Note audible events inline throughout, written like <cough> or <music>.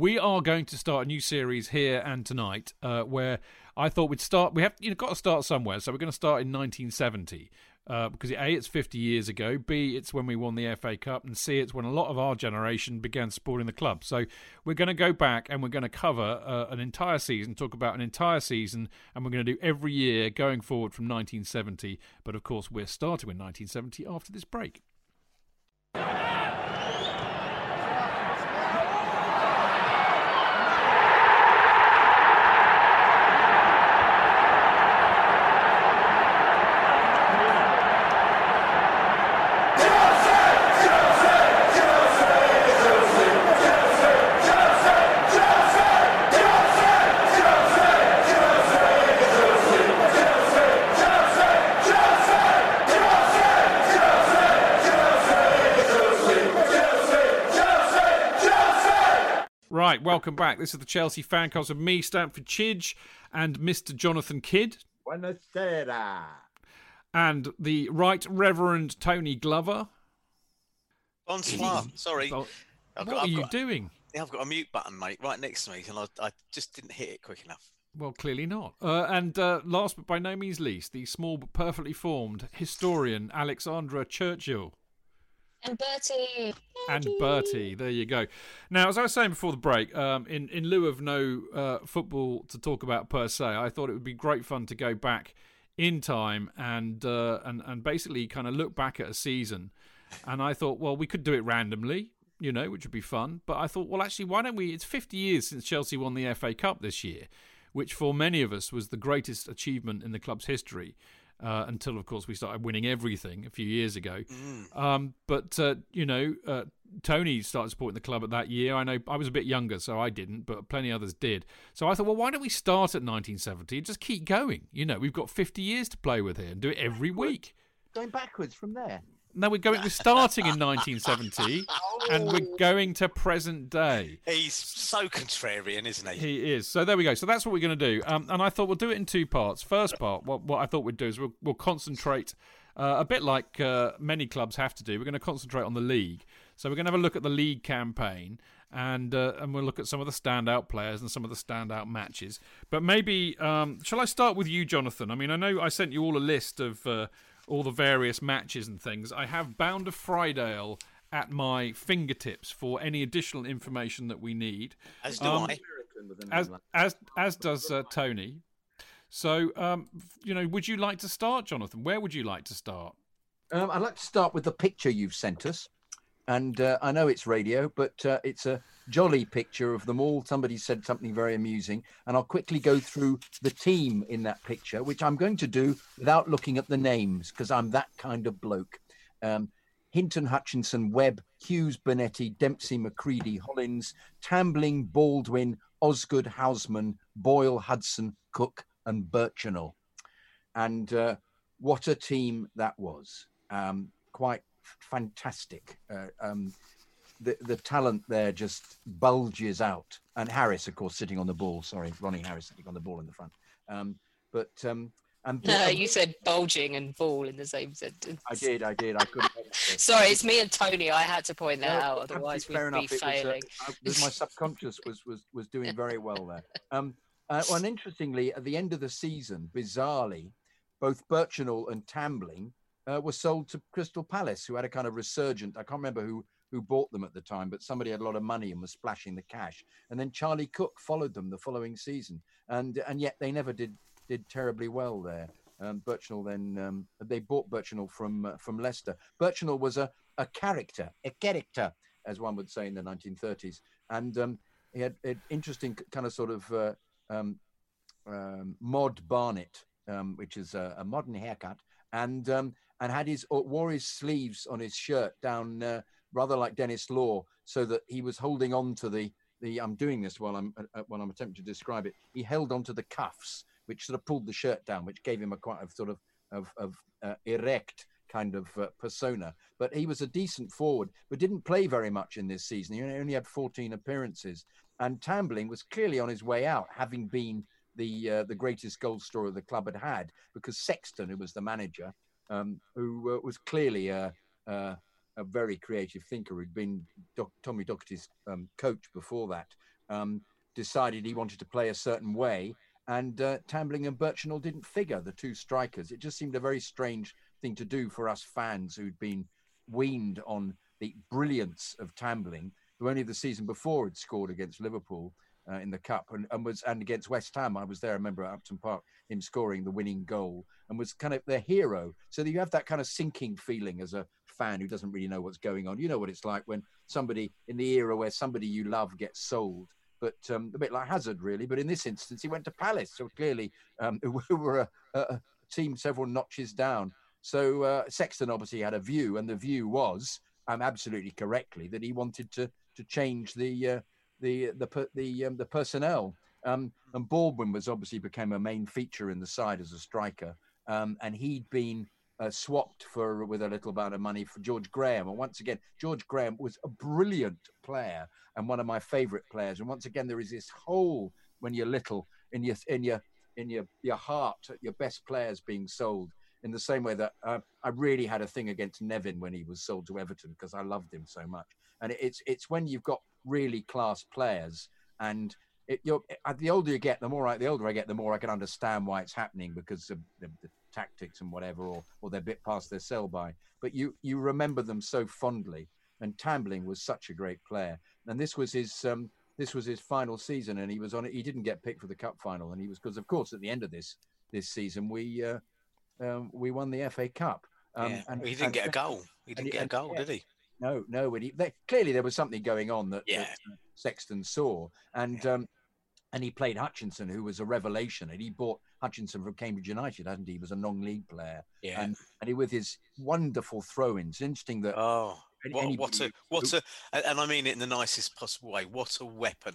We are going to start a new series here and tonight, uh, where I thought we'd start. We have you know got to start somewhere, so we're going to start in 1970 uh, because a it's 50 years ago. B it's when we won the FA Cup, and C it's when a lot of our generation began supporting the club. So we're going to go back and we're going to cover uh, an entire season, talk about an entire season, and we're going to do every year going forward from 1970. But of course, we're starting in 1970 after this break. Welcome back. This is the Chelsea Fancast with me, Stamford Chidge, and Mr. Jonathan Kidd, Buonasera. and the Right Reverend Tony Glover. Bonsoir. Sorry. Oh, I've what got, are I've you got, doing? yeah, I've got a mute button, mate, right next to me, and I, I just didn't hit it quick enough. Well, clearly not. Uh, and uh, last but by no means least, the small but perfectly formed historian Alexandra Churchill. And Bertie. and Bertie. There you go. Now, as I was saying before the break, um, in in lieu of no uh, football to talk about per se, I thought it would be great fun to go back in time and uh, and and basically kind of look back at a season. And I thought, well, we could do it randomly, you know, which would be fun. But I thought, well, actually, why don't we? It's 50 years since Chelsea won the FA Cup this year, which for many of us was the greatest achievement in the club's history. Uh, until, of course, we started winning everything a few years ago. Um, but uh, you know, uh, Tony started supporting the club at that year. I know I was a bit younger, so I didn't, but plenty others did. So I thought, well, why don't we start at 1970 and just keep going? You know, we've got 50 years to play with here and do it every week. Going backwards from there. No, we're going. We're starting in 1970, <laughs> and we're going to present day. He's so contrarian, isn't he? He is. So there we go. So that's what we're going to do. Um, and I thought we'll do it in two parts. First part, what, what I thought we'd do is we'll, we'll concentrate uh, a bit like uh, many clubs have to do. We're going to concentrate on the league. So we're going to have a look at the league campaign. And uh, and we'll look at some of the standout players and some of the standout matches. But maybe um, shall I start with you, Jonathan? I mean, I know I sent you all a list of uh, all the various matches and things. I have Bound of Friedale at my fingertips for any additional information that we need. As do Um, I. as as as does uh, Tony. So, um, you know, would you like to start, Jonathan? Where would you like to start? Um, I'd like to start with the picture you've sent us. And uh, I know it's radio, but uh, it's a jolly picture of them all. Somebody said something very amusing. And I'll quickly go through the team in that picture, which I'm going to do without looking at the names because I'm that kind of bloke. Um, Hinton, Hutchinson, Webb, Hughes, Bonetti, Dempsey, McCreadie, Hollins, Tambling, Baldwin, Osgood, Houseman, Boyle, Hudson, Cooke, and Birchenall. And uh, what a team that was! Um, quite fantastic. Uh, um, the the talent there just bulges out. And Harris, of course, sitting on the ball. Sorry, Ronnie Harris sitting on the ball in the front. Um, but um, and No, you said bulging and ball in the same sentence. I did, I did. I couldn't. <laughs> Sorry, it's me and Tony. I had to point that No, out, otherwise fair we'd be enough. It was, uh, failing. Was- my subconscious was was was doing very well there. Um, uh, well, and interestingly, at the end of the season, bizarrely, both Birchenall and Tambling uh, were sold to Crystal Palace, who had a kind of resurgent. I can't remember who who bought them at the time, but somebody had a lot of money and was splashing the cash. And then Charlie Cooke followed them the following season, and and yet they never did did terribly well there. Um, Birchenall then um, they bought Birchenall from uh, from Leicester. Birchenall was a a character, a character, as one would say in the 1930s, and um, he had an interesting kind of sort of uh, um, um, mod barnet, um, which is a, a modern haircut, and um, and had his wore his sleeves on his shirt down uh, rather like Denis Law, so that he was holding on to the the. I'm doing this while I'm uh, while I'm attempting to describe it. He held on to the cuffs, which sort of pulled the shirt down, which gave him a quite a sort of of, of uh, erect kind of uh, persona. But he was a decent forward, but didn't play very much in this season. He only had 14 appearances, and Tambling was clearly on his way out, having been the uh, the greatest goal scorer the club had had, because Sexton, who was the manager, um, who uh, was clearly a, a a very creative thinker who'd been Doc, Tommy Docherty's um, coach before that, um, decided he wanted to play a certain way. And uh, Tambling and Birchenall didn't figure, the two strikers. It just seemed a very strange thing to do for us fans who'd been weaned on the brilliance of Tambling, who only the season before had scored against Liverpool uh, in the cup and, and was and against West Ham. I was there. I remember at Upton Park him scoring the winning goal and was kind of their hero. So you have that kind of sinking feeling as a fan who doesn't really know what's going on. You know what it's like when somebody in the era where somebody you love gets sold. But um, a bit like Hazard, really. But in this instance, he went to Palace, so clearly um, <laughs> we were a, a, team several notches down. So uh, Sexton obviously had a view, and the view was, um, absolutely correctly, that he wanted to to change the uh, the the the um, the personnel. Um, and Baldwin was obviously became a main feature in the side as a striker, um, and he'd been uh, swapped for with a little amount of money for George Graham. And once again, George Graham was a brilliant player and one of my favourite players. And once again, there is this hole when you're little in your in your in your your heart, your best players being sold. In the same way that uh, I really had a thing against Nevin when he was sold to Everton because I loved him so much. And it's it's when you've got really class players and it, you're, uh, the older you get, the more I, the older I get, the more I can understand why it's happening because the, the tactics and whatever, or or they're a bit past their sell by. But you you remember them so fondly. And Tambling was such a great player, and this was his um, this was his final season, and he was on it. He didn't get picked for the cup final, and he was because of course at the end of this this season we uh, um, we won the FA Cup. Um, yeah. and he didn't and- get a goal. He didn't get a goal, yeah. did he? No, no. He, they, clearly there was something going on that, Yeah. that uh, Sexton saw, and um, and he played Hutchinson, who was a revelation, and he bought Hutchinson from Cambridge United, hasn't he? He was a non-league player, Yeah. and and he with his wonderful throw-ins. Interesting that Oh, what, what a what a, and I mean it in the nicest possible way. What a weapon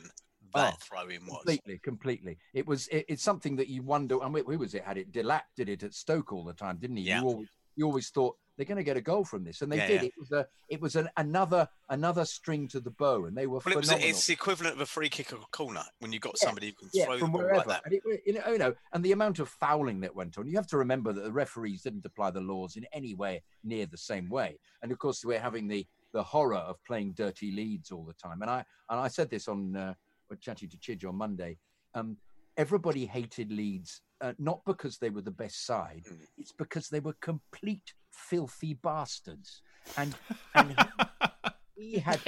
that Oh, throw-in was. completely, completely. It was it, it's something that you wonder. And who was it? Had it Delap did it at Stoke all the time, didn't he? Yeah. You always you always thought they're going to get a goal from this, and they Yeah, did. yeah. It was a it was an, another another string to the bow, and they were Well, it was, it's the equivalent of a free kick or a corner when you've got Yeah, somebody who can throw the from ball wherever. like that. And it, you know, you know, and the amount of fouling that went on. You have to remember that the referees didn't apply the laws in any way near the same way. And of course, we're having the the horror of playing dirty leads all the time. And I and I said this on uh, chatting to Chidge on Monday. Um, everybody hated Leeds uh, not because they were the best side. Mm. It's because they were complete filthy bastards. And <laughs> and he had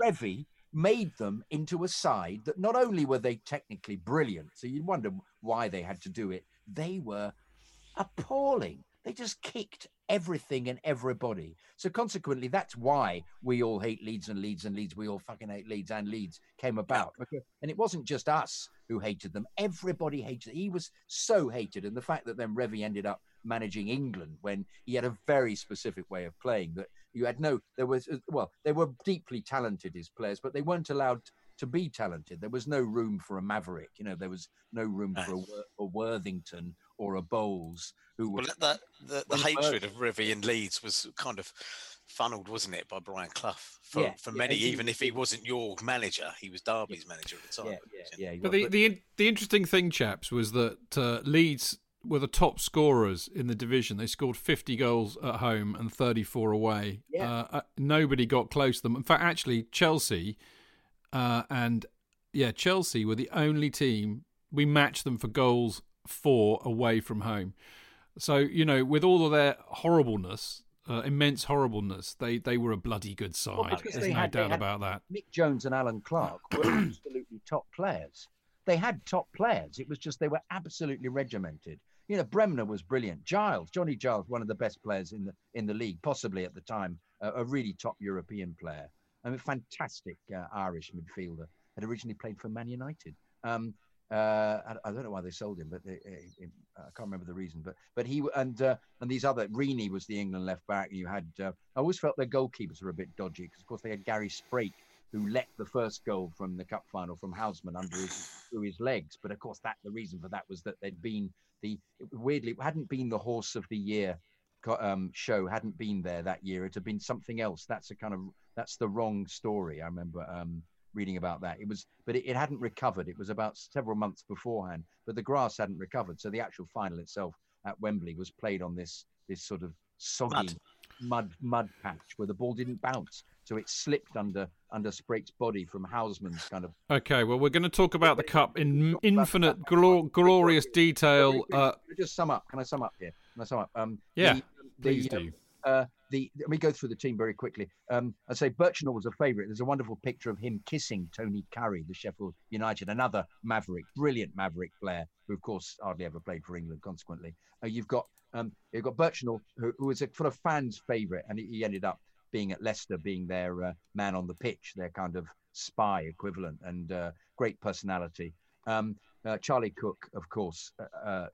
Revie made them into a side that not only were they technically brilliant, so you'd wonder why they had to do it, they were appalling. They just kicked everything and everybody. So consequently, that's why we all hate Leeds and Leeds and Leeds. We all fucking hate Leeds and Leeds came about. And it wasn't just us who hated them. Everybody hated. He was so hated, and the fact that then Revie ended up managing England when he had a very specific way of playing that you had no. There was well, they were deeply talented his players, but they weren't allowed to be talented. There was no room for a Maverick. You know, there was no room for a, a Worthington or a Bowles who Well, was that, the, the hatred of Revie and Leeds was kind of funneled, wasn't it, by Brian Clough? For, Yeah, for yeah, many, he- even if he wasn't your manager, he was Derby's manager at the time. yeah, yeah, yeah. But was, the, the the interesting thing, chaps, was that uh, Leeds were the top scorers in the division. They scored 50 goals at home and 34 away. Yeah. Uh, uh, nobody got close to them. In fact, actually, Chelsea uh, and yeah, Chelsea were the only team we matched them for goals for away from home. So you know, with all of their horribleness, uh, immense horribleness, they they were a bloody good side. because There's no had- doubt about that. Mick Jones and Allan Clarke were absolutely top players. They had top players. It was just they were absolutely regimented. You know, Bremner was brilliant. Giles, Johnny Giles, one of the best players in the in the league, possibly at the time, a, really top European player. I mean, fantastic uh, Irish midfielder. Had originally played for Man United. Um, uh, I, I don't know why they sold him, but they, uh, I can't remember the reason. But but he and uh, and these other Reaney was the England left back. You had uh, I always felt their goalkeepers were a bit dodgy because of course they had Gary Sprake who let the first goal from the cup final from Houseman under his through his legs. But of course that the reason for that was that they'd been the weirdly it hadn't been the horse of the year um, show hadn't been there that year. It had been something else. That's a kind of that's the wrong story. I remember um, reading about that. It was, but it, it hadn't recovered. It was about several months beforehand, but the grass hadn't recovered. So the actual final itself at Wembley was played on this this sort of soggy. Mud mud patch where the ball didn't bounce. So it slipped under under Sprake's body from Houseman's kind of Okay, well, we're going to talk about the cup in infinite glor- glorious detail. Uh, just sum up. Can I sum up here? Can I sum up? Um, Yeah, the, please the, do. Uh, the let me go through the team very quickly. Um, I'd say Birchenall was a favourite. There's a wonderful picture of him kissing Tony Currie, the Sheffield United, another Maverick, brilliant Maverick player, who of course hardly ever played for England. Consequently, uh, you've got um, you've got Birchenall, who, who was a sort of fans' favourite, and he, ended up being at Leicester, being their uh, man on the pitch, their kind of spy equivalent, and uh, great personality. Um, uh, Charlie Cooke, of course,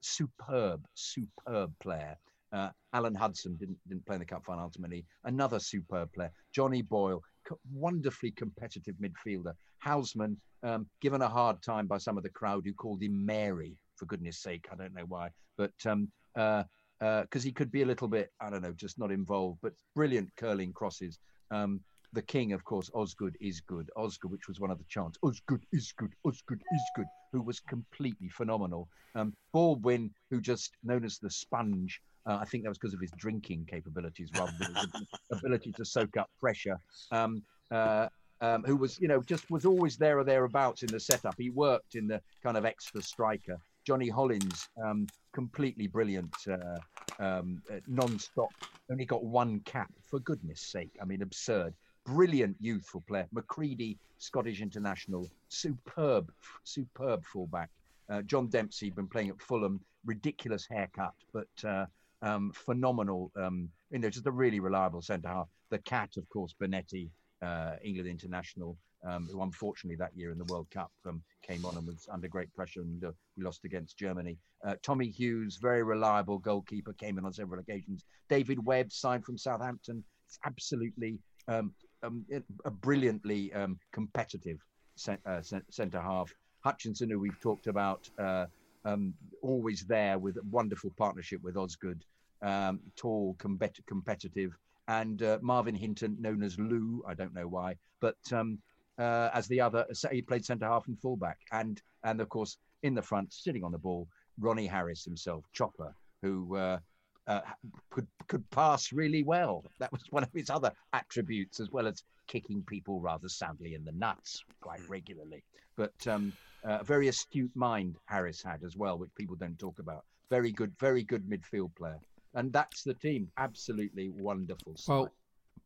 superb, superb player. Uh, Alan Hudson didn't didn't play in the cup final ultimately. Another superb player, Johnny Boyle, co- wonderfully competitive midfielder. Houseman, um, given a hard time by some of the crowd who called him Mary. For goodness sake, I don't know why, but um, uh, because he could be a little bit, I don't know, just not involved. But brilliant curling crosses. Um, the king, of course, Osgood is good. Osgood, which was one of the chants, Osgood is good, Osgood is good, who was completely phenomenal. Um, Baldwin, who just known as the sponge, uh, I think that was because of his drinking capabilities rather than his <laughs> ability to soak up pressure. Um, uh, um, who was, you know, just was always there or thereabouts in the setup. He worked in the kind of extra striker. Johnny Hollins, um, completely brilliant, uh, um, uh, non-stop. Only got one cap, for goodness sake. I mean, absurd. Brilliant youthful player. McCreadie, Scottish international, superb, superb fullback. Uh, John Dempsey, been playing at Fulham, ridiculous haircut, but uh, um, phenomenal. Um, you know, just a really reliable centre half. The cat, of course, Bonetti, uh, England international, um, who unfortunately that year in the World Cup um, came on and was under great pressure and uh, we lost against Germany. Uh, Tommy Hughes, very reliable goalkeeper, came in on several occasions. David Webb, signed from Southampton, it's absolutely um, um, a brilliantly um, competitive uh, cent- centre half. Hutchinson, who we've talked about, uh, um, always there with a wonderful partnership with Osgood, um, tall, compet- competitive, and uh, Marvin Hinton, known as Lou, I don't know why, but um, uh, as the other, he played centre half and fullback, and and of course in the front, sitting on the ball, Ronnie Harris himself, Chopper, who uh, uh, could could pass really well. That was one of his other attributes, as well as kicking people rather soundly in the nuts quite regularly. But um, uh, a very astute mind Harris had as well, which people don't talk about. Very good, very good midfield player, and that's the team. Absolutely wonderful. side. Well,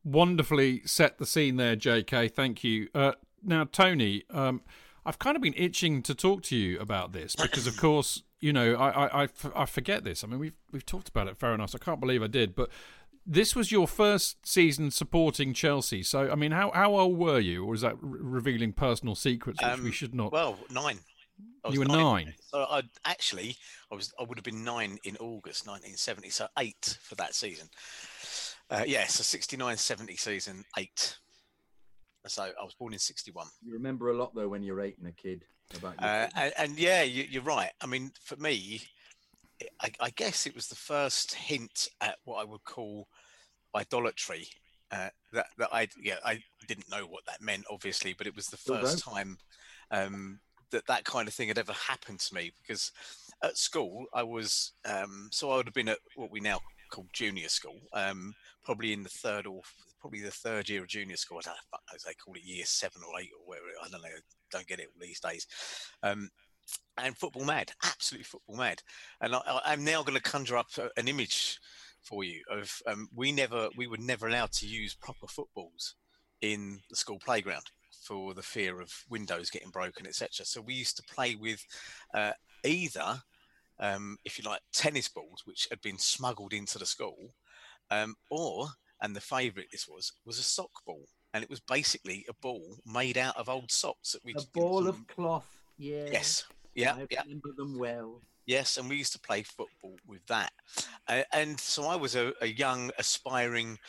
wonderfully set the scene there, J.K. Thank you. Uh, now, Tony, um, I've kind of been itching to talk to you about this because, of course, you know, I, I, I f- I forget this. I mean, we've we've talked about it fair enough. So I can't believe I did, but this was your first season supporting Chelsea. So, I mean, how how old were you, or is that re- revealing personal secrets which we Um, should not? Well, nine. You were nine. So I actually, I was, I would have been nine in August 1970, so eight for that season. Uh, yeah, so 69 70 season, eight. So I was born in '61. You remember a lot though when you're eight and a kid about Uh, and, and yeah, you, you're right. I mean, for me, I, I guess it was the first hint at what I would call idolatry. Uh, that that I yeah I didn't know what that meant obviously, but it was the first time um, that that kind of thing had ever happened to me because at school I was um, so I would have been at what we now call junior school, um, probably in the third or probably the third year of junior school. I don't know they call it year seven or eight or whatever. I don't know. Don't get it these days. Um, and football mad, absolutely football mad. And I, I'm now going to conjure up an image for you of um, we never, we were never allowed to use proper footballs in the school playground for the fear of windows getting broken, etc. So we used to play with uh, either, um, if you like, tennis balls which had been smuggled into the school, um, or and the favourite this was was a sock ball, and it was basically a ball made out of old socks that we a ball of cloth. Yeah. yes, yeah, I yeah. remember them well. Yes, and we used to play football with that. Uh, and so I was a, a young, aspiring.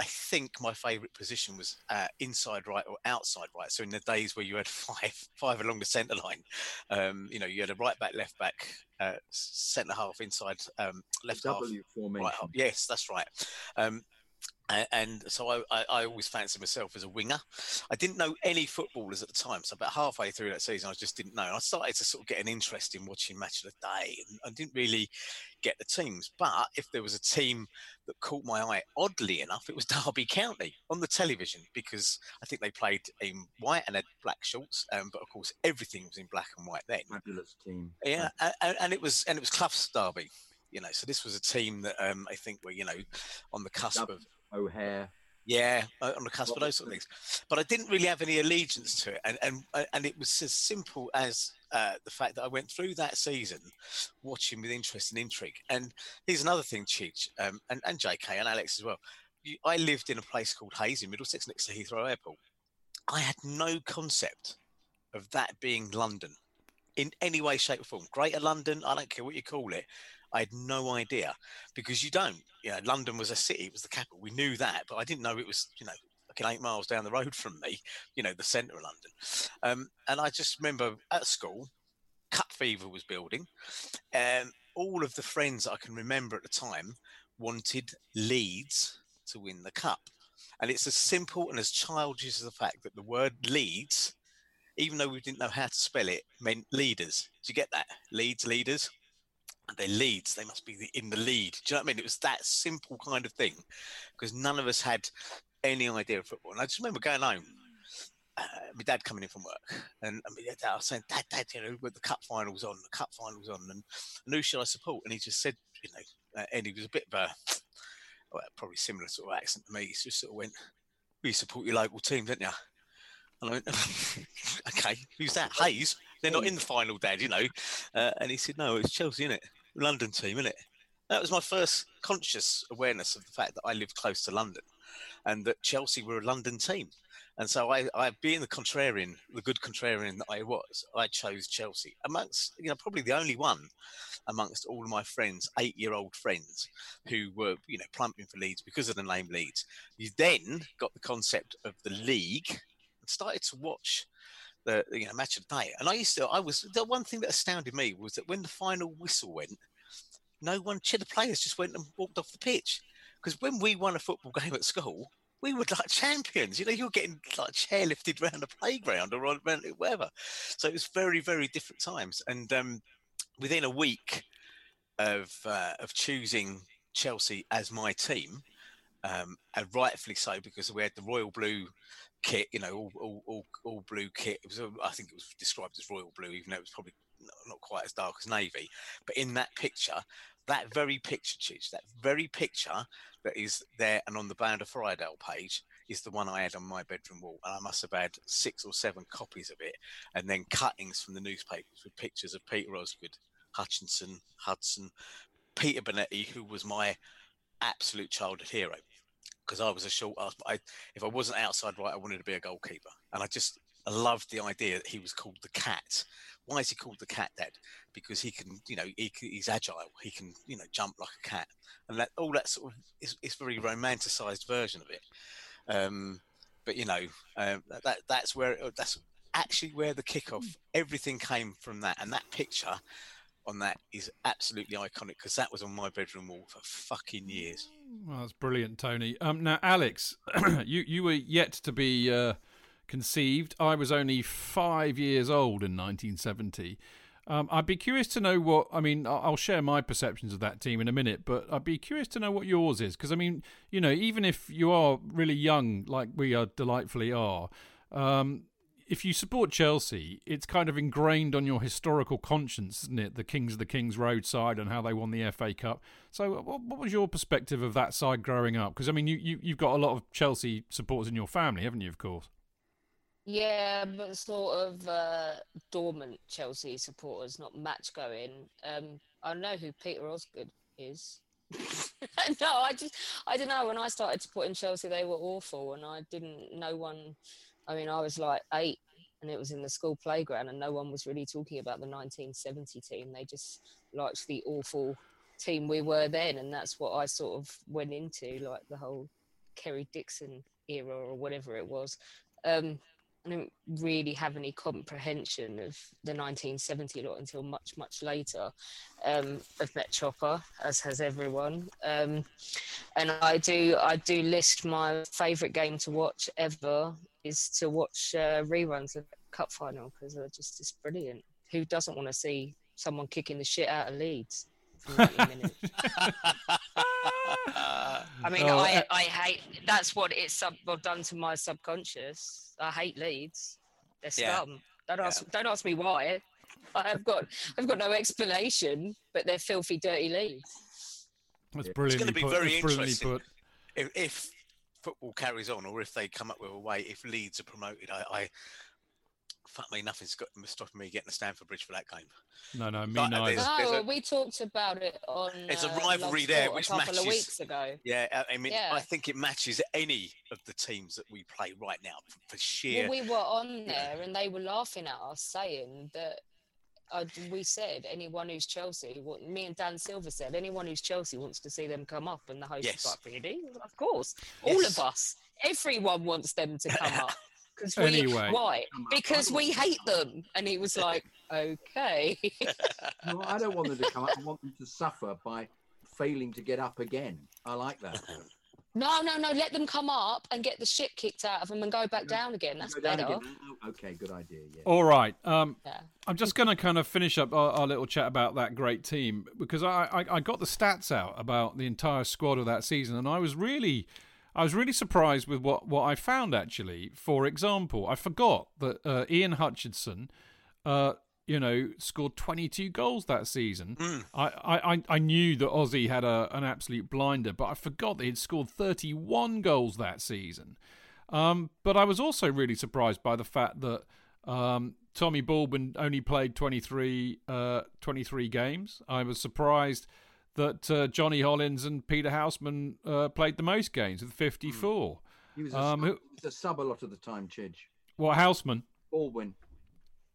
I think my favourite position was uh, inside right or outside right. So in the days where you had <laughs> five, five along the centre line, um, you know, you had a right back, left back, uh, centre half, inside, um, left half, W formation. right half. Yes, that's right. Um, and so I, I, always fancied myself as a winger. I didn't know any footballers at the time, so about halfway through that season, I just didn't know. I started to sort of get an interest in watching match of the day, and I didn't really get the teams. But if there was a team that caught my eye, oddly enough, it was <laughs> Derby County on the television because I think they played in white and had black shorts, um, but of course everything was in black and white then. Fabulous team. Yeah, and, and it was and it was Clough's Derby. You know, so this was a team that um, I think were you know on the cusp of O'Hare. yeah, on the cusp of those sort of things. But I didn't really have any allegiance to it, and and and it was as simple as uh, the fact that I went through that season watching with interest and intrigue. And here's another thing, Chidge, um, and and J.K. and Alex as well. You, I lived in a place called Hayes in Middlesex, next to Heathrow Airport. I had no concept of that being London in any way, shape, or form. Greater London, I don't care what you call it. I had no idea because you don't. You know, London was a city; it was the capital. We knew that, but I didn't know it was. You know, fucking eight miles down the road from me. You know, the centre of London. Um, and I just remember at school, Cup Fever was building, and all of the friends I can remember at the time wanted Leeds to win the cup. And it's as simple and as childish as the fact that the word Leeds, even though we didn't know how to spell it, meant leaders. Do you get that? Leeds, leaders they're leads. They must be the, in the lead. Do you know what I mean? It was that simple kind of thing because none of us had any idea of football. And I just remember going home, uh, my dad coming in from work, and I, mean, I was saying, "Dad, Dad, you know, with the cup finals on, the cup finals on, and, and who should I support?" And he just said, you know, uh, and he was a bit of a well, probably similar sort of accent to me. He just sort of went, "We support your local team, don't you?" And I went, <laughs> "Okay, who's that? <laughs> Hayes." They're not in the final, Dad. You know. Uh, and he said, "No, it's Chelsea, innit? London team, innit?" That was my first conscious awareness of the fact that I lived close to London, and that Chelsea were a London team. And so I, I, being the contrarian, the good contrarian that I was, I chose Chelsea amongst, you know, probably the only one amongst all of my friends, eight-year-old friends, who were, you know, plumping for Leeds because of the name Leeds. You then got the concept of the league and started to watch the you know match of the day. And I used to, I was the one thing that astounded me was that when the final whistle went, no one, the players just went and walked off the pitch. Because when we won a football <laughs> game at school, we were like champions. You know, you're getting like chairlifted around the playground or around whatever. So it was very, very different times. And um, within a week of uh, of choosing Chelsea as my team, um, and rightfully so because we had the royal blue kit, you know, all, all, all, all blue kit. It was, I think it was described as royal blue, even though it was probably not quite as dark as navy. But in that picture, that very picture, Chidge, that very picture that is there and on the of Friedel page is the one I had on my bedroom wall. And I must have had six or seven copies of it, and then cuttings from the newspapers with pictures of Peter Osgood, Hutchinson, Hudson, Peter Bonetti, who was my absolute childhood hero because I was a short. I, if I wasn't outside right, I wanted to be a goalkeeper, and I just I loved the idea that he was called the cat. Why is he called the cat, Dad? Because he can, you know, he, he's agile. He can, you know, jump like a cat, and that all that sort of is very romanticized version of it. Um, but you know, um, that that's where that's actually where the kickoff. Everything came from that, and that picture on that is absolutely iconic because that was on my bedroom wall for fucking years. Well, that's brilliant, Tony. Um, now, Alex, <clears throat> you you were yet to be uh, conceived. I was only five years old in 1970. Um, I'd be curious to know what. I mean, I'll share my perceptions of that team in a minute, but I'd be curious to know what yours is because I mean, you know, even if you are really young, like we are delightfully are, um, if you support Chelsea, it's kind of ingrained on your historical conscience, isn't it? The Kings of the King's Road side and how they won the FA Cup. So, what, what was your perspective of that side growing up? Because I mean, you, you you've got a lot of Chelsea supporters in your family, haven't you? Of course. Yeah, but sort of uh, dormant Chelsea supporters, not match going. Um, I know who Peter Osgood is. <laughs> no, I just I don't know. When I started supporting Chelsea, they were awful, and I didn't. No one. I mean, I was like eight, and it was in the school playground, and no one was really talking about the 1970 team. They just liked the awful team we were then, and that's what I sort of went into, like the whole Kerry Dixon era or whatever it was. Um, I didn't really have any comprehension of the 1970 lot until much, much later. Um, I've met Chopper, as has everyone, um, and I do. I do list my favourite game to watch ever is to watch uh, reruns of the cup final because they're just it's brilliant. Who doesn't want to see someone kicking the shit out of Leeds? For <laughs> I mean, Oh, I, uh, I hate. That's what it's sub, well, done to my subconscious. I hate Leeds. They're Yeah. scum. Don't ask. Don't ask me why. <laughs> I've got. I've got no explanation. But they're filthy, dirty Leeds. That's brilliant. It's going to be put. very That's brilliantly interesting. put. if, if football carries on, or if they come up with a way, if Leeds are promoted, I, I fuck me, nothing's got stopping me getting to Stamford Bridge for that game. No, no, me Like, neither. there's- No, there's a- we talked about it on. There's a uh, rivalry Love there which a couple of matches- weeks ago. Yeah, I- I mean, Yeah. I think it matches any of the teams that we play right now for, for sheer. Well, we were on there and they were laughing at us, saying that uh, we said anyone who's Chelsea, what me and Dan Silver said, anyone who's Chelsea wants to see them come up, and the host Yes. was like, "Really? Of course, all of us, everyone wants them to come up." <laughs> Because we, Anyway. why? Because we hate them. And he was like, "Okay." <laughs> No, I don't want them to come up. I want them to suffer by failing to get up again. I like that. <laughs> no, no, no. Let them come up and get the shit kicked out of them and go back down again. That's Go down better. again. Oh, Okay, good idea. Yeah. All right. Um, Yeah. I'm just going to kind of finish up our, our little chat about that great team because I, I, I got the stats out about the entire squad of that season, and I was really, I was really surprised with what, what I found. Actually, for example, I forgot that uh, Ian Hutchinson, uh, you know, scored 22 goals that season. I, I, I- I knew that Ozzy had a, an absolute blinder, but I forgot that he'd scored 31 goals that season. Um, but I was also really surprised by the fact that um, Tommy Baldwin only played 23, uh, 23 games. I was surprised that uh, Johnny Hollins and Peter Houseman uh, played the most games with 54. He was a, Um, sub, who- he was a sub a lot of the time, Chidge. What Houseman? Baldwin.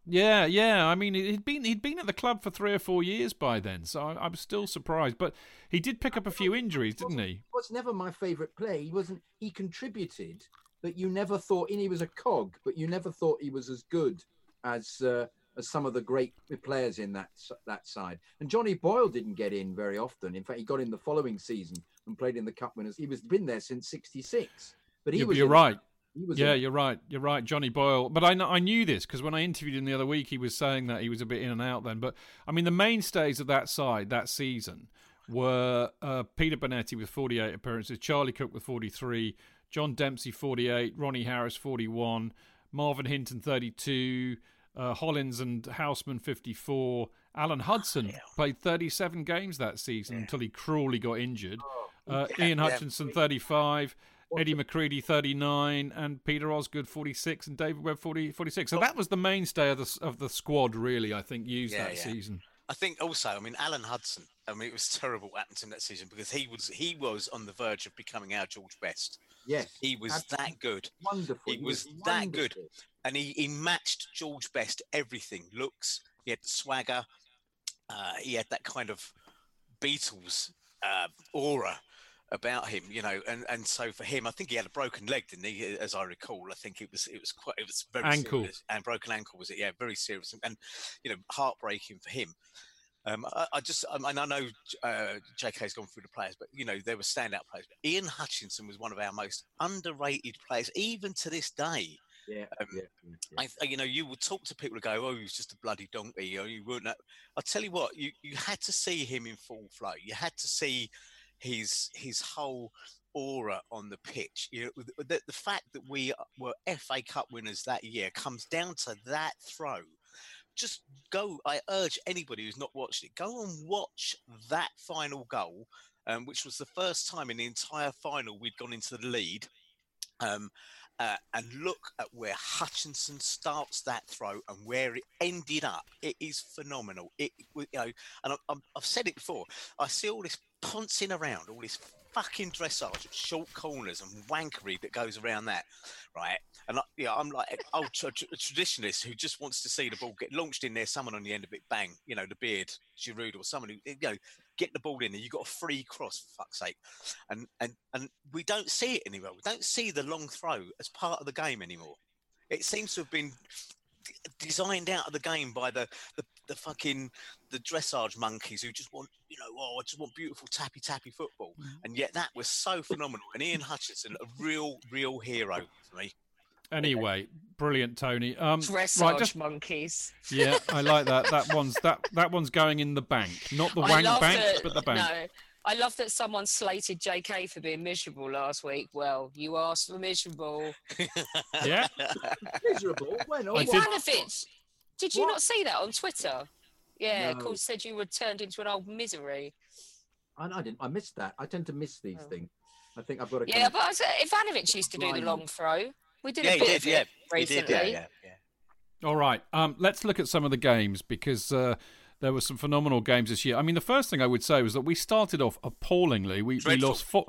Yeah, yeah. I mean, he'd been he'd been at the club for three or four years by then, so I, was still surprised. But he did pick up a few injuries, didn't he? was never my favourite player. He wasn't. He contributed, but you never thought. And he was a cog, but you never thought he was as good as uh, as some of the great players in that that side. And Johnny Boyle didn't get in very often. In fact, he got in the following season and played in the Cup Winners. He was been there since '66. But he You're, was. right. Yeah, in- you're right. You're right, Johnny Boyle. But I I knew this because when I interviewed him the other week, he was saying that he was a bit in and out then. But I mean, the mainstays of that side that season were uh, Peter Bonetti with 48 appearances, Charlie Cooke with 43, John Dempsey 48, Ronnie Harris 41, Marvin Hinton 32, uh, Hollins and Houseman 54. Alan Hudson played 37 games that season until he cruelly got injured. Uh, Ian yeah. Hutchinson 35. Eddie McCreadie 39 and Peter Osgood 46 and David Webb 40, 46. So that was the mainstay of the of the squad really I think used Yeah, that yeah. season. I think also, I mean, Alan Hudson. I mean, it was <laughs> terrible what happened to him that season because he was he was on the verge of becoming our George Best. Yes. He was Absolutely. that good, Wonderful. He was that good. and he, he matched George Best everything. Looks, he had the swagger, uh, he had that kind of Beatles uh, aura. About him, you know, and, and so for him, I think he had a broken leg, didn't he? As I recall, I think it was it was quite it was very Ankle. serious. and broken ankle was it? Yeah, very serious and, and you know heartbreaking for him. Um, I, I just I, mean, I know uh, JK's gone through the players, but you know there were standout players. But Ian Hutchinson was one of our most underrated players, even to this day. Yeah, Um, yeah, yeah. I, you know, you would talk to people and go, "Oh, he was just a bloody donkey," or you wouldn't. I tell you what, you you had to see him in full flow. You had to see his his whole aura on the pitch. You know, the, the fact that we were FA Cup winners that year comes down to that throw. Just go. I urge anybody who's not watched it, go and watch that final goal, um, which was the first time in the entire final we'd gone into the lead. Um, uh, and look at where Hutchinson starts that throw and where it ended up. It is phenomenal. It, you know, and I, I've said it before. I see all this pouncing around, all this fucking dressage, at short corners and wankery that goes around that, right? And yeah, I'm like old tra- tra- traditionalist who just wants to see the ball get launched in there, someone on the end of it, bang, you know, the beard, Giroud or someone who, you know, get the ball in there. You got a free cross, for fuck's sake, and and and we don't see it anymore. We don't see the long throw as part of the game anymore. It seems to have been designed out of the game by the the, the fucking the dressage monkeys who just want you know oh I just want beautiful tappy tappy football and yet that was so phenomenal and Ian Hutchinson a real real hero for me Anyway, brilliant, Tony. Um, Dressage right, just monkeys. yeah, I like that. That one's that that one's going in the bank, not the I wank bank, that- but the bank. No, I love that someone slated JK for being miserable last week. Well, you asked for miserable. Yeah, <laughs> Miserable. When? or I what? did- Ivanovic, did you What? not see that on Twitter? Yeah, No. Cool said you were turned into an old misery. I, I didn't. I missed that. I tend to miss these Oh. things. I think I've got to. Yeah, but I said Ivanovic used to do the long throw. We did yeah a he bit did of it yeah he recently. did yeah yeah yeah All right. Um, let's look at some of the games because uh, there were some phenomenal games this year. I mean, the first thing I would say was that we started off appallingly. We, we lost four.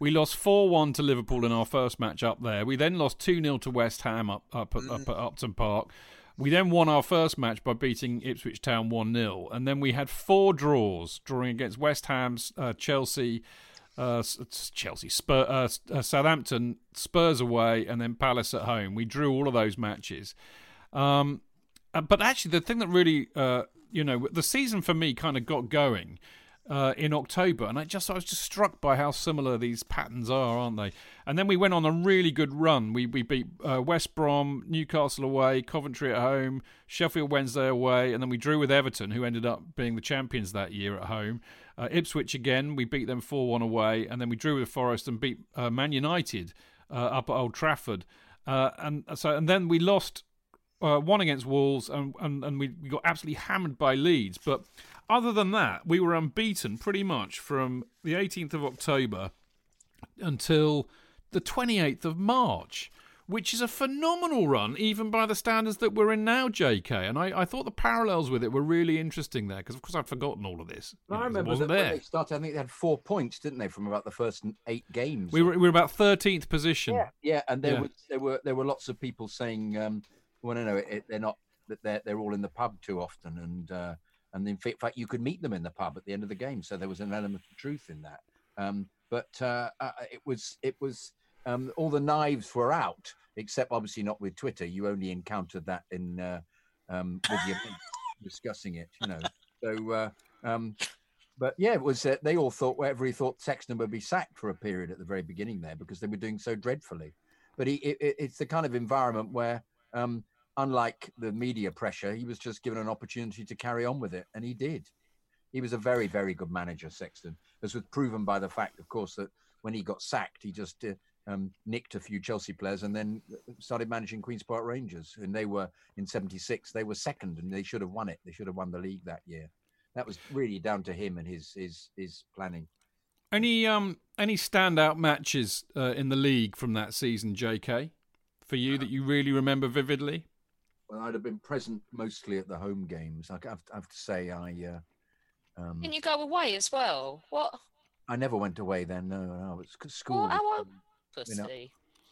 We lost four one to Liverpool in our first match up there. We then lost two 0 to West Ham up up, at- up at Upton Park. We then won our first match by beating Ipswich Town one 0 and then we had four draws, drawing against West Ham, uh, Chelsea, uh, Chelsea, Spur, uh, uh, Southampton, Spurs away, and then Palace at home. We drew all of those matches. Um, uh, but actually, the thing that really, uh, you know, the season for me kind of got going uh, in October, and I just I was just struck by how similar these patterns are, aren't they? And then we went on a really good run. We we beat uh, West Brom, Newcastle away, Coventry at home, Sheffield Wednesday away, and then we drew with Everton, who ended up being the champions that year at home. Uh, Ipswich again, we beat them four one away, and then we drew with Forest and beat uh, Man United uh, up at Old Trafford. Uh, and so and then we lost uh, one against Wolves, and, and, and we, we got absolutely hammered by Leeds. But other than that, we were unbeaten pretty much from the 18th of October until the 28th of March, which is a phenomenal run, even by the standards that we're in now, JK. And I, I thought the parallels with it were really interesting there, because of course I'd forgotten all of this. You I know, remember wasn't that when they started. I think they had four points, didn't they, from about the first eight games? We were, we were about 13th position. Yeah, yeah, and there Yeah. was there were there were lots of people saying, um, "Well, no, no, it, they're not. That they're they're all in the pub too often." And uh, and in fact, you could meet them in the pub at the end of the game, so there was an element of truth in that. Um, but uh, uh, it was it was um, all the knives were out, except obviously not with Twitter. You only encountered that in uh, um, with your <laughs> discussing it, you know. So. Uh, um, but yeah, it was. Uh, they all thought, whatever he thought, Sexton would be sacked for a period at the very beginning there because they were doing so dreadfully. But he, it- it's the kind of environment where, um, unlike the media pressure, he was just given an opportunity to carry on with it, and he did. He was a very, very good manager, Sexton, as was proven by the fact, of course, that when he got sacked, he just uh, um, nicked a few Chelsea players and then started managing Queens Park Rangers, and they were in '76. They were second, and they should have won it. They should have won the league that year. That was really down to him and his his his planning. Any um any standout matches uh, in the league from that season, JK, for you that you really remember vividly? Well, I'd have been present mostly at the home games. I have, I have to say, I uh, um, Didn't you go away as well? What? I never went away then. No, no, I was at school. Well, how um, Pussy. You know,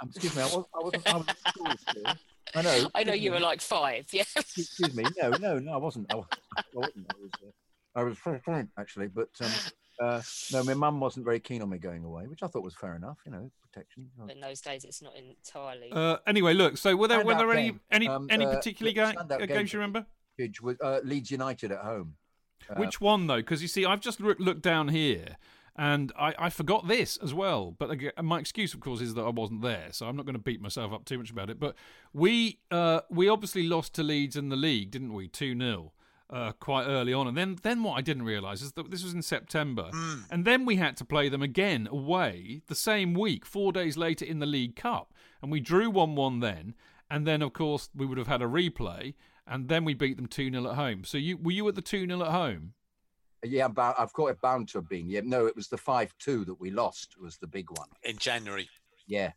um, excuse me, I was, I wasn't. I was at school still. <laughs> I know. I know you me. were like five. <laughs> Yeah. Excuse me. No, no, no. I wasn't. I, wa- <laughs> I wasn't. I was. Uh, I was actually, but um, Uh, no, my mum wasn't very keen on me going away, which I thought was fair enough. You know, protection. But in those days, it's not entirely. Uh, anyway, look. So were there were there any game. any Um, any uh, particular look, ga- standout uh, game games you remember? Huge was uh, Leeds United at home. Uh, Which one though? Because you see, I've just look, looked down here, and I, I forgot this as well. But again, my excuse, of course, is that I wasn't there, so I'm not going to beat myself up too much about it. But we uh, we obviously lost to Leeds in the league, didn't we? Two 0 uh, quite early on, and then then what I didn't realise is that this was in September, and then we had to play them again away the same week, four days later in the League Cup, and we drew one one then, and then of course we would have had a replay. And then we beat them 2 0 at home. So you were you at the 2 0 at home? yeah, but I've got it bound to have been. Yeah, no, it was the five-two that we lost was the big one. in January. Yeah,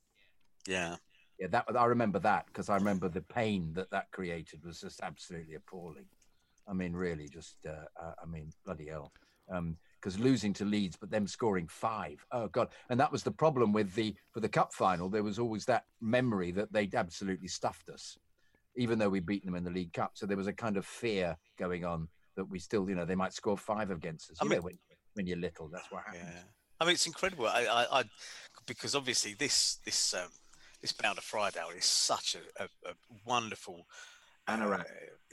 Yeah. yeah, that I remember that because I remember the pain that that created was just absolutely appalling. I mean, really, just uh, uh, I mean, bloody hell. Because losing to Leeds, but them scoring five. Oh God! And that was the problem with the for the cup final. There was always that memory that they'd absolutely stuffed us, even though we beat them in the League Cup. So there was a kind of fear going on that we still, you know, they might score five against us. I You mean- know, when, when you're little, that's what happens. Yeah, I mean it's incredible. I, I, I because obviously this this um, this bound of Friedel is such a, a, a wonderful.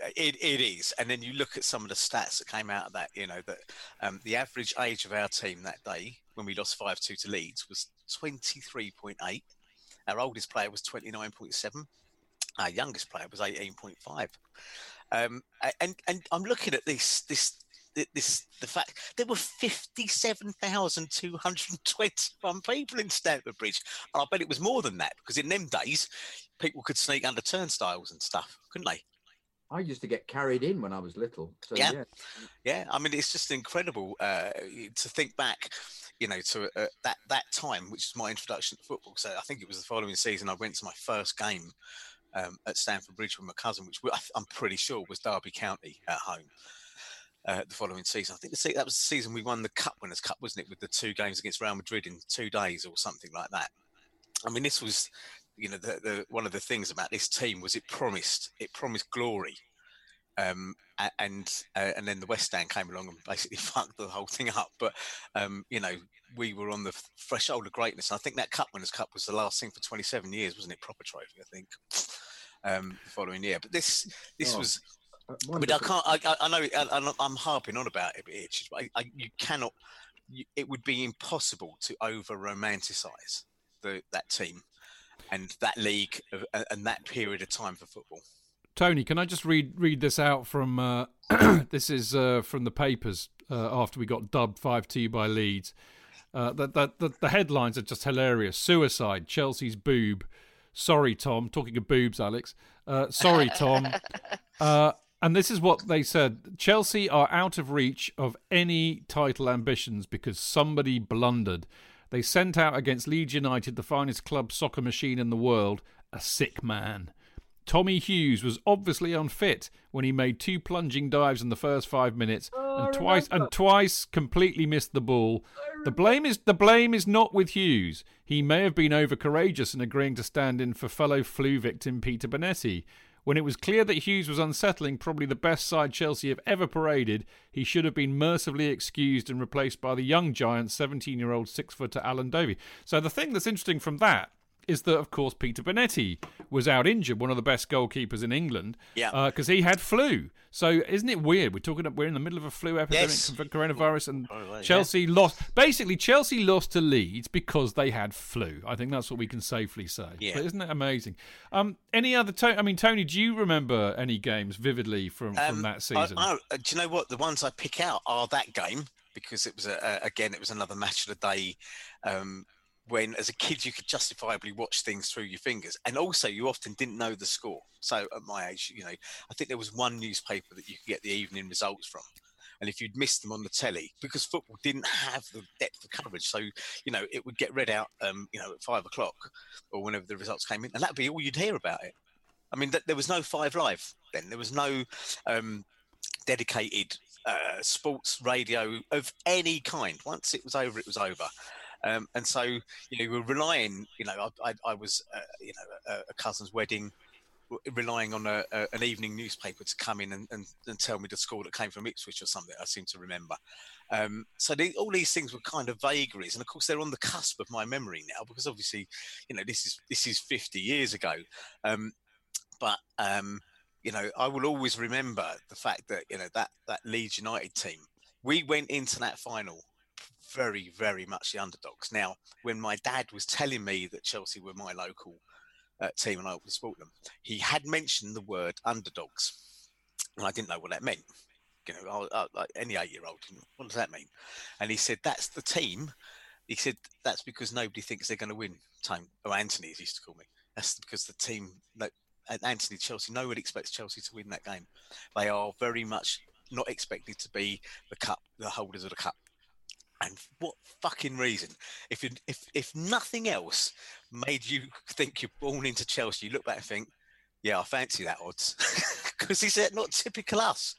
Uh, it, it is, and then you look at some of the stats that came out of that. You know that um, the average age of our team that day when we lost five two to Leeds was twenty three point eight. Our oldest player was twenty nine point seven. Our youngest player was eighteen point five. Um, and and I'm looking at this this this the fact there were 57,221 people in Stamford Bridge. And I bet it was more than that because in them days, people could sneak under turnstiles and stuff, couldn't they? I used to get carried in when I was little. So Yeah. yeah, Yeah, I mean, it's just incredible uh, to think back, you know, to uh, that that time, which is my introduction to football. So I think it was the following season I went to my first game um, at Stamford Bridge with my cousin, which I'm pretty sure was Derby County at home. Uh, the following season, I think the that was the season we won the Cup Winners' Cup, wasn't it? With the two games against Real Madrid in two days or something like that. I mean, this was, you know, the, the one of the things about this team was it promised it promised glory um, and uh, and then the West Stand came along and <laughs> basically fucked the whole thing up. But um, you know, we were on the threshold of greatness. And I think that Cup Winners' Cup was the last thing for 27 years, wasn't it? Proper trophy, I think. Um, the following year, but this this Oh, was. Uh, I I can't. I, I- know. I, I'm- harping on about it, but it's just, I, I, you cannot. You, it would be impossible to over romanticize the that team and that league and that period of time for football. Tony, can I just read read this out from? Uh, <clears throat> this is uh, from the papers uh, after we got dubbed five two by Leeds. Uh, the, the, the, the headlines are just hilarious. Suicide, Chelsea's boob. Sorry, Tom. Talking of boobs, Alex. Uh, sorry, Tom. <laughs> Uh, and this is what they said Chelsea are out of reach of any title ambitions because somebody blundered. They sent out against Leeds United, the finest club soccer machine in the world, a sick man. Tommy Hughes was obviously unfit when he made two plunging dives in the first five minutes and twice and twice completely missed the ball. The blame is the blame is not with Hughes. He may have been over courageous in agreeing to stand in for fellow flu victim Peter Bonetti. When it was clear that Hughes was unsettling probably the best side Chelsea have ever paraded, he should have been mercifully excused and replaced by the young giant, 17 year old six footer Alan Dovey. So the thing that's interesting from that is that, of course, Peter Bonetti was out injured, one of the best goalkeepers in England, Yeah. because he had flu. So isn't it weird? We're talking. We're in the middle of a flu epidemic Yes. for coronavirus, and Oh, right, yeah. Chelsea lost. Basically, Chelsea lost to Leeds because they had flu. I think that's what we can safely say. Yeah. But isn't it amazing? Um, any other? To- I mean, Tony, do you remember any games vividly from from Um, that season? I- uh, do you know what? The ones I pick out are that game because it was a, a, again it was another match of the day. Um, when as a kid you could justifiably watch things through your fingers, and also you often didn't know the score. So at my age, you know, I think there was one newspaper that you could get the evening results from. And if you'd missed them on the telly, because football didn't have the depth of coverage, so you know it would get read out, um, you know, at five o'clock or whenever the results came in, and that'd be all you'd hear about it. I mean, th- there was no Five Live then. There was no um, dedicated uh, sports radio of any kind. Once it was over, it was over. Um, and so, you know, we were relying. You know, I, I, I was, uh, you know, a, a cousin's wedding. relying on a, a, an evening newspaper to come in and, and, and, tell me the score that came from Ipswich or something. I seem to remember. Um, so they, all these things were kind of vagaries, and of course they're on the cusp of my memory now because obviously, you know, this is this is 50 years ago. Um, but um, you know, I will always remember the fact that you know that that Leeds United team. We went into that final very, very much the underdogs. Now, when my dad was telling me that Chelsea were my local uh, team and I would support them, he had mentioned the word underdogs, and I didn't know what that meant. You know, I, I, like any eight-year-old, what does that mean? And he said that's the team. He said that's because nobody thinks they're going to win. Time, or Anthony, as he used to call me. That's because the team, like Anthony Chelsea, no one expects Chelsea to win that game. They are very much not expected to be the cup, the holders of the cup. And what fucking reason? If you, if if nothing else made you think you're born into Chelsea, you look back and think, yeah, I fancy that odds <laughs> because he said uh, not typical us.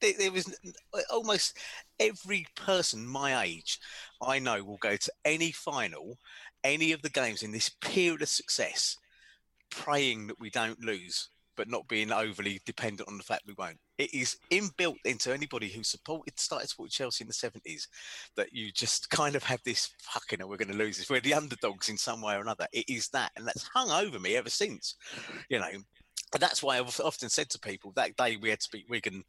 There was uh, almost every person my age I know will go to any final, any of the games in this period of success, praying that we don't lose but not being overly dependent on the fact we won't. It is inbuilt into anybody who supported started supporting Chelsea in the seventies that you just kind of have this fucking we're going to lose this. We're the underdogs in some way or another. It is that, and that's hung over me ever since. You know, and that's why I've often said to people that day we had to beat Wigan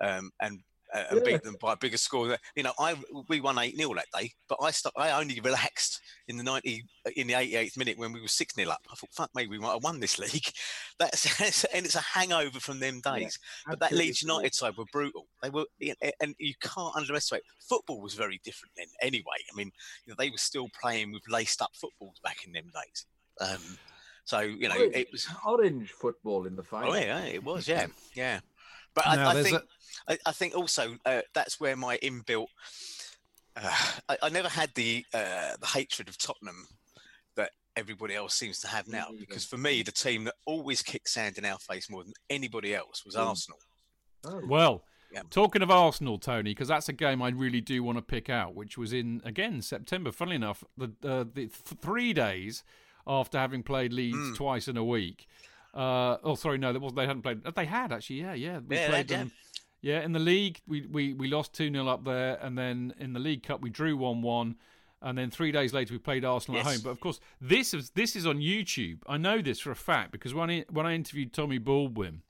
um, and uh, and yeah. beat them by a bigger score. You know, I we won eight 0 that day, but I st- I only relaxed in the ninety in the eighty eighth minute when we were six 0 up. I thought, fuck me, we might have won this league. <laughs> That's and it's a hangover from them days. Yeah, but that Leeds United side were brutal. They were, and you can't underestimate. Football was very different then. Anyway, I mean, you know, they were still playing with laced up footballs back in them days. Um, so you know, orange, it was orange football in the final. Oh yeah, it was. Yeah, yeah. But I, I, think a... I, I, think also uh, that's where my inbuilt. Uh, I, I, never had the uh, the hatred of Tottenham that everybody else seems to have now. Because for me, the team that always kicked sand in our face more than anybody else was mm. Arsenal. Oh. Well. Yeah. Talking of Arsenal, Tony, because that's a game I really do want to pick out, which was in again September. Funnily enough, the uh, the th- three days after having played Leeds mm. twice in a week. Uh, oh, sorry, no, was, they hadn't played. They had actually, yeah, yeah. We yeah, played them. Yeah, in the league, we, we, we lost 2 0 up there, and then in the League Cup, we drew 1 1. And then three days later, we played Arsenal yes. at home. But of course, this is this is on YouTube. I know this for a fact because when I, when I interviewed Tommy Baldwin,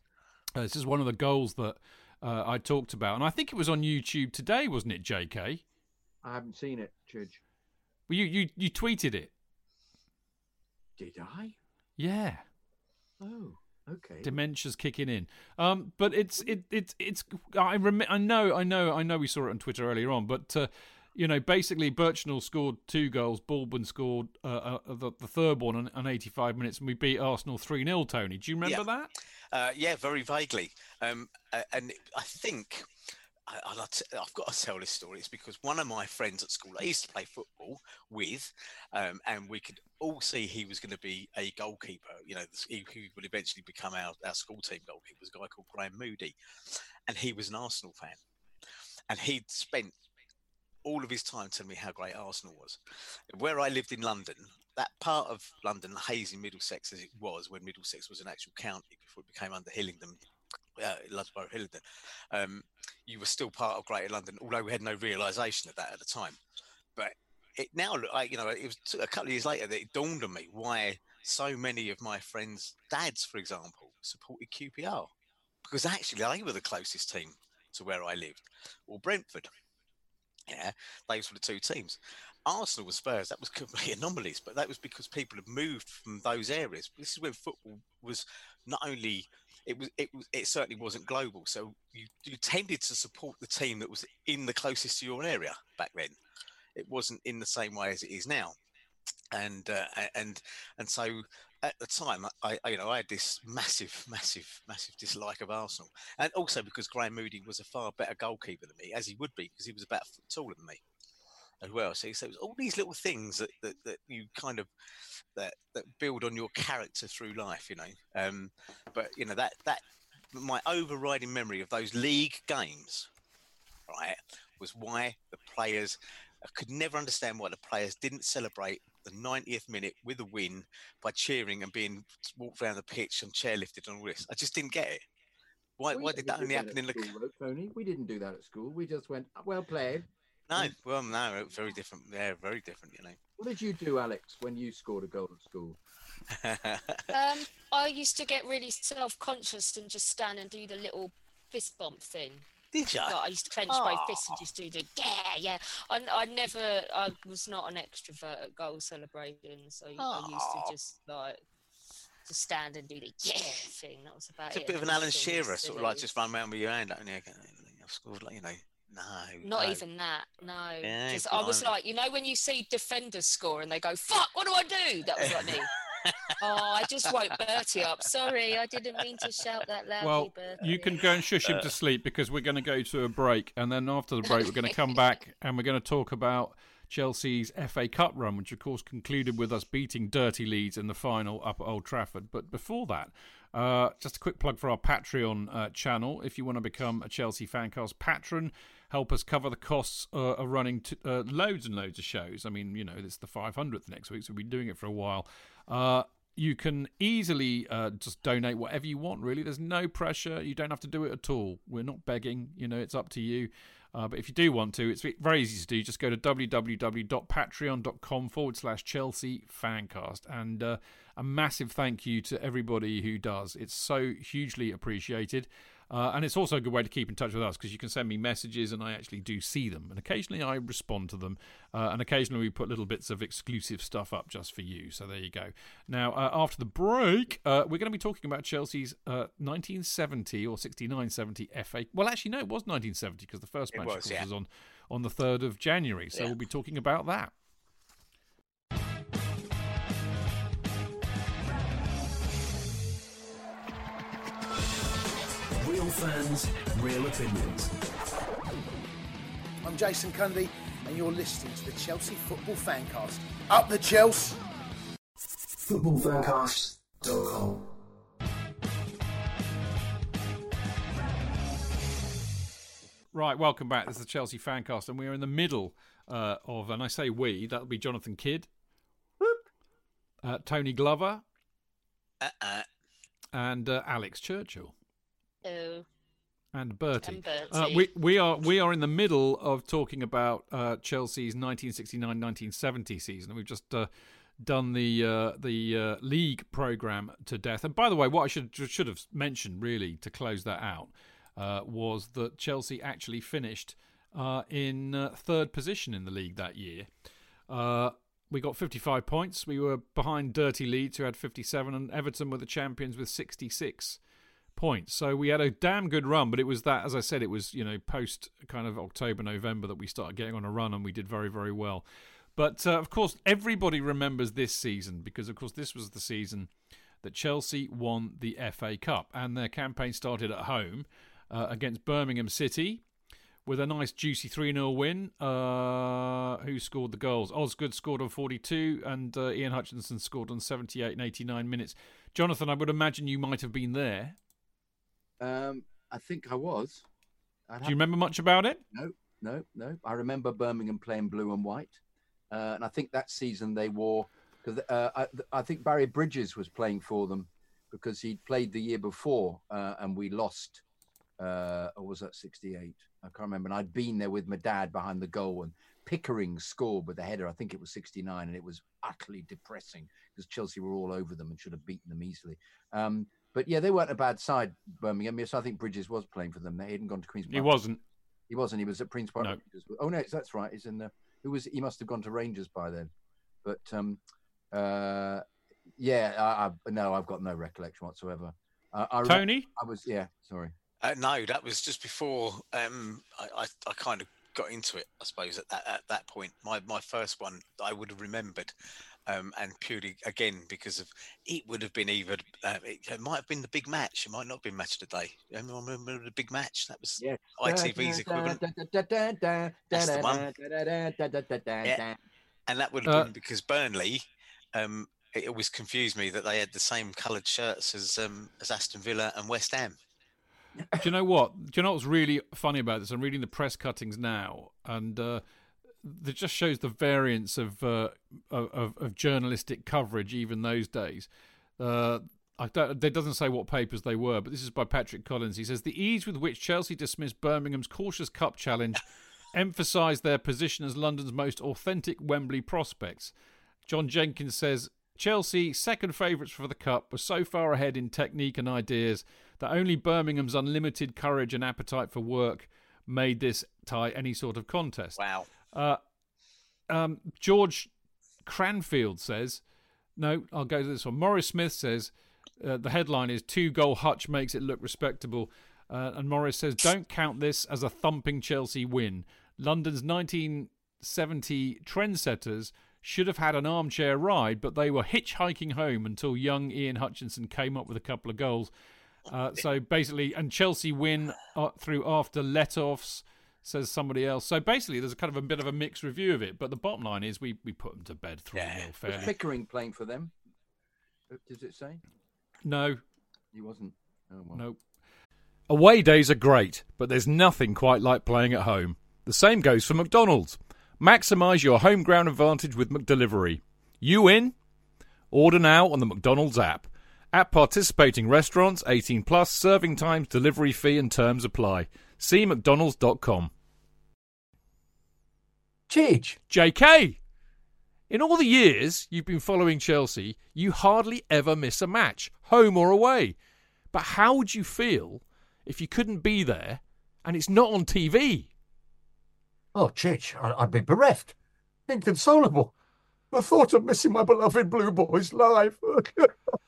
uh, this is one of the goals that uh, I talked about, and I think it was on YouTube today, wasn't it, J.K.? I haven't seen it, Chidge. Well, you you you tweeted it. Did I? Yeah. Oh, okay. Dementia's kicking in. Um, but it's it it it's I rem- I know I know I know we saw it on Twitter earlier on, but. Uh, you know, basically, Birchenall scored two goals. Baldwin scored uh, uh, the, the, third one on, on, 85 minutes, and we beat Arsenal 3 0. Tony, do you remember yeah. that? Uh, yeah, very vaguely. Um, and I think I, have got to tell this story. It's because one of my friends at school I used to play football with, um, and we could all see he was going to be a goalkeeper. You know, he, he would eventually become our, our school team goalkeeper. Was a guy called Graham Moody, and he was an Arsenal fan, and he'd spent all of his time telling me how great Arsenal was. Where I lived in London, that part of London, Hayes Middlesex as it was when Middlesex was an actual county before it became under Hillingdon, uh, Loughborough Hillingdon, um, you were still part of Greater London, although we had no realization of that at the time. But it now, like, you know, it was a couple of years later that it dawned on me why so many of my friends' dads, for example, supported QPR because actually they were the closest team to where I lived, or Brentford. Yeah, those were the two teams. Arsenal with Spurs, that was <laughs> completely anomalies, but that was because people had moved from those areas. This is when football was not only it was it was it certainly wasn't global. So you you tended to support the team that was in the closest to your area back then. It wasn't in the same way as it is now, and uh, and and so at the time, I, I, you know I had this massive, <laughs> massive, massive dislike of Arsenal, and also because Graham Moody was a far better goalkeeper than me, as he would be because he was about a foot taller than me as well. So, so all these little things that, that, that you kind of that that build on your character through life, you know. Um, but you know that that my overriding memory of those league games, right, was why the players I could never understand why the players didn't celebrate the 90th minute with a win by cheering and being walked around the pitch and chairlifted and all this. I just didn't get it. Why, We why did that only happen in the? school, Tony? We didn't do that at school. We just went, well played. No, well, no, very different. Yeah, very different. You know. What did you do, Alex, when you scored a goal at school? <laughs> Um, I used to get really self-conscious and just stand and do the little fist bump thing. did you? Like I used to clench my fists and just do the yeah, yeah. I, I never, I was not an extrovert at goal celebrations. I, I used to just like to stand and do the yeah thing. That was about It's a bit of an Alan Shearer, sort of like just run around with your hand. Only I've scored, like you know. No, Not no. even that. No. Yeah, Just, I was like, you know, when you see defenders score and they go, "Fuck, what do I do?" That was like me. <laughs> oh, I just woke Bertie up. Sorry, I didn't mean to shout that loudly, Well, Bertie. you can go and shush him to sleep because we're going to go to a break, and then after the break, we're going to come <laughs> back and we're going to talk about Chelsea's FA Cup run, which of course concluded with us beating Dirty Leeds in the final up at Old Trafford. But before that, uh, just a quick plug for our Patreon uh, channel. If you want to become a Chelsea Fancast patron, help us cover the costs uh, of running t- uh, loads and loads of shows. I mean, you know, it's the 500th next week, so we've been doing it for a while. Uh, you can easily uh, just donate whatever you want, really. There's no pressure. You don't have to do it at all. We're not begging, you know, it's up to you. Uh, but if you do want to, it's very easy to do. Just go to www.patreon.com forward slash Chelsea Fancast. And uh, a massive thank you to everybody who does. It's so hugely appreciated. Uh, and it's also a good way to keep in touch with us because you can send me messages and I actually do see them. And occasionally I respond to them. Uh, and occasionally we put little bits of exclusive stuff up just for you. So there you go. Now, uh, after the break, uh, we're going to be talking about Chelsea's uh, 1970 or 69 70 FA. Well, actually, no, it was 1970 because the first match, was, yeah. was on, on the 3rd of January. So Yeah. we'll be talking about that. Real fans, real opinions. I'm Jason Cundy, and you're listening to the Chelsea Football Fancast. Up the Chelsea! Footballfancast.com. Right, welcome back. This is the Chelsea Fancast, and we are in the middle uh, of, and I say we, that'll be Jonathan Kidd, uh, Tony Glover, Uh-uh. and uh, Alex Churchill. And Bertie. And Bertie. Uh, we we are we are in the middle of talking about uh, Chelsea's 1969-1970 season. We've just uh, done the uh, the uh, league program to death. And by the way, what I should should have mentioned really to close that out uh, was that Chelsea actually finished uh, in uh, third position in the league that year. Uh, we got 55 points. We were behind Dirty Leeds, who had 57, and Everton were the champions with 66 points. So we had a damn good run, but it was that, as I said, it was you know post kind of October, November that we started getting on a run, and we did very, very well. But uh, of course, everybody remembers this season because, of course, this was the season that Chelsea won the FA Cup, and their campaign started at home uh, against Birmingham City with a nice juicy 3 0 win. Uh, who scored the goals? Osgood scored on 42, and uh, Ian Hutchinson scored on 78 and 89 minutes. Jonathan, I would imagine you might have been there. Um, I think I was. I'd Do you remember much about it? No, no, no. I remember Birmingham playing blue and white, uh, and I think that season they wore because uh, I, I think Barry Bridges was playing for them because he'd played the year before uh, and we lost. Uh, or was that '68? I can't remember. And I'd been there with my dad behind the goal, and Pickering scored with the header. I think it was '69, and it was utterly depressing because Chelsea were all over them and should have beaten them easily. Um, but yeah, they weren't a bad side, Birmingham. Yes, I think Bridges was playing for them. They hadn't gone to Queens Park. He wasn't. He wasn't. He was at Prince Park. No. Rangers. Oh no, that's right. He's in the. Who was? He must have gone to Rangers by then. But um, uh, yeah, I, I, no, I've got no recollection whatsoever. Uh, I remember- Tony? I was. Yeah, sorry. Uh, no, that was just before um, I, I, I kind of got into it. I suppose at that at that point, my my first one I would have remembered, um, and purely again because of it would have been either uh, it, it might have been the big match. It might not have been match of the day. Anyone remember the big match? That was Yeah. ITV's equivalent. That's the one. Yeah. and that would have Uh, been because Burnley. Um, it always confused me that they had the same coloured shirts as um, as Aston Villa and West Ham. Do you know what? Do you know what's really funny about this? I'm reading the press cuttings now, and uh, that just shows the variance of uh, of, of journalistic coverage even those days. Uh, I don't, it doesn't say what papers they were, but this is by Patrick Collins. He says the ease with which Chelsea dismissed Birmingham's cautious cup challenge <laughs> emphasised their position as London's most authentic Wembley prospects. John Jenkins says Chelsea, second favourites for the cup, were so far ahead in technique and ideas that only Birmingham's unlimited courage and appetite for work made this tie any sort of contest. Wow. Uh, um, George Cranfield says, no, I'll go to this one. Morris Smith says, uh, the headline is Two Goal Hutch Makes It Look Respectable. Uh, and Morris says, Don't count this as a thumping Chelsea win. London's 1970 trendsetters should have had an armchair ride, but they were hitchhiking home until young Ian Hutchinson came up with a couple of goals. Uh, so basically, and Chelsea win uh, through after let-offs, says somebody else. So basically, there's a kind of a bit of a mixed review of it. But the bottom line is, we we put them to bed three Yeah. 0 Was. Pickering playing for them? Uh, Does it say? No, He wasn't. Oh, well. no. Away days are great, but there's nothing quite like playing at home. The same goes for McDonald's. Maximise your home ground advantage with McDelivery. You in? Order now on the McDonald's app. At participating restaurants, 18 plus, serving times, delivery fee and terms apply. See mcdonalds.com. Chidge, JK! In all the years you've been following Chelsea, you hardly ever miss a match, home or away. But how would you feel if you couldn't be there and it's not on TV? oh, I- I'd be bereft, inconsolable. The thought of missing my beloved Blue Boys live. <laughs>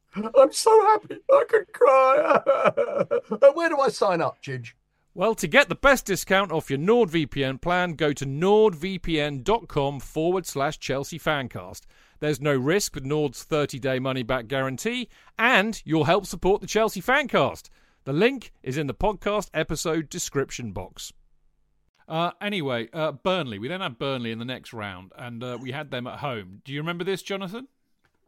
I'm so happy I could cry. <laughs> Where do I sign up, Chidge? Well, to get the best discount off your NordVPN plan, go to nordvpn.com forward slash Chelsea Fancast. There's no risk with Nord's 30 day money back guarantee, and you'll help support the Chelsea Fancast. The link is in the podcast episode description box. Uh, anyway, uh, Burnley. We then had Burnley in the next round, and uh, we had them at home. Do you remember this, Jonathan?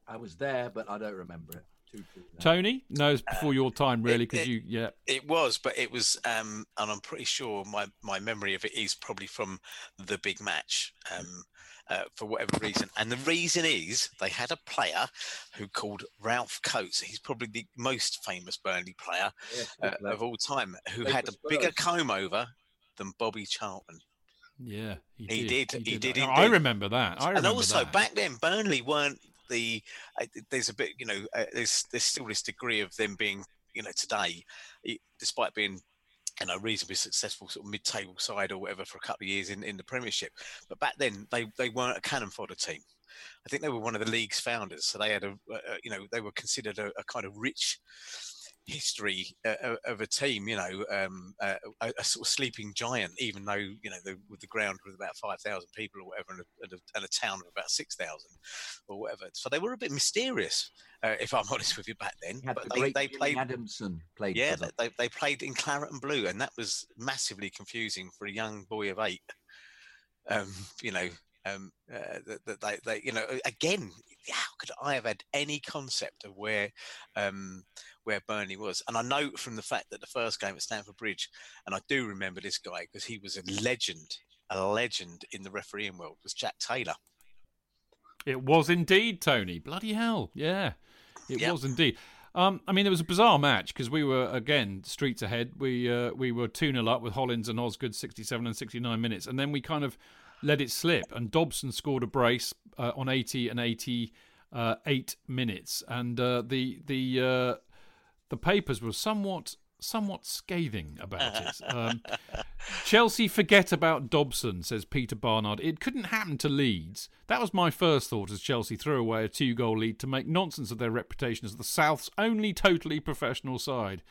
I was there, but I don't remember it. Too true. no. Tony? No, it's before your time, really, because you, yeah. It was, but it was, um, and I'm pretty sure my, my memory of it is probably from the big match um, uh, for whatever reason. And the reason is they had a player who called Ralph Coates. He's probably the most famous Burnley player Yes, uh, of all time, who Played had for a bigger Spurs. comb over than Bobby Charlton. Yeah, he He did. did, he did I remember that. I remember and also that. back then Burnley weren't the uh, there's a bit you know uh, there's there's still this degree of them being you know today despite being you know reasonably successful sort of mid-table side or whatever for a couple of years in, in the premiership but back then they they weren't a cannon fodder team. I think they were one of the league's founders so they had a, a a- you know they were considered a, a kind of rich history uh, of- a team, you know, um, uh, a, a sort of sleeping giant, even though, you know, the, with the ground with about 5,000 people or whatever, and a, and a, and a town of about 6,000 or whatever. So they were a bit mysterious, uh, if I'm <laughs> honest with you, back then. He But the they, they played. Adamson played. Yeah, them. they, they played in claret and blue, and that was massively confusing for a young boy of eight. Um, you know, um, uh, that, that they, they, you know, again, how could I have had any concept of where, um, where Burnley was? And I know from the fact that the first game at Stamford Bridge, and I do remember this guy because he was a legend, a legend in the refereeing world, was Jack Taylor. It was indeed, Tony. Bloody hell. Yeah, it Yep. was indeed. Um, I mean, it was a bizarre match because we were again streets ahead. We uh, we were two 0 up with Hollins and Osgood, sixty-seven and sixty-nine minutes, and then we kind of let it slip. And Dobson scored a brace uh, on eighty and eighty-eight minutes, and uh, the the uh, the papers were somewhat somewhat scathing about it. <laughs> Um, Chelsea forget about Dobson, says Peter Barnard. It couldn't happen to Leeds. That was my first thought as Chelsea threw away a two goal lead to make nonsense of their reputation as the South's only totally professional side.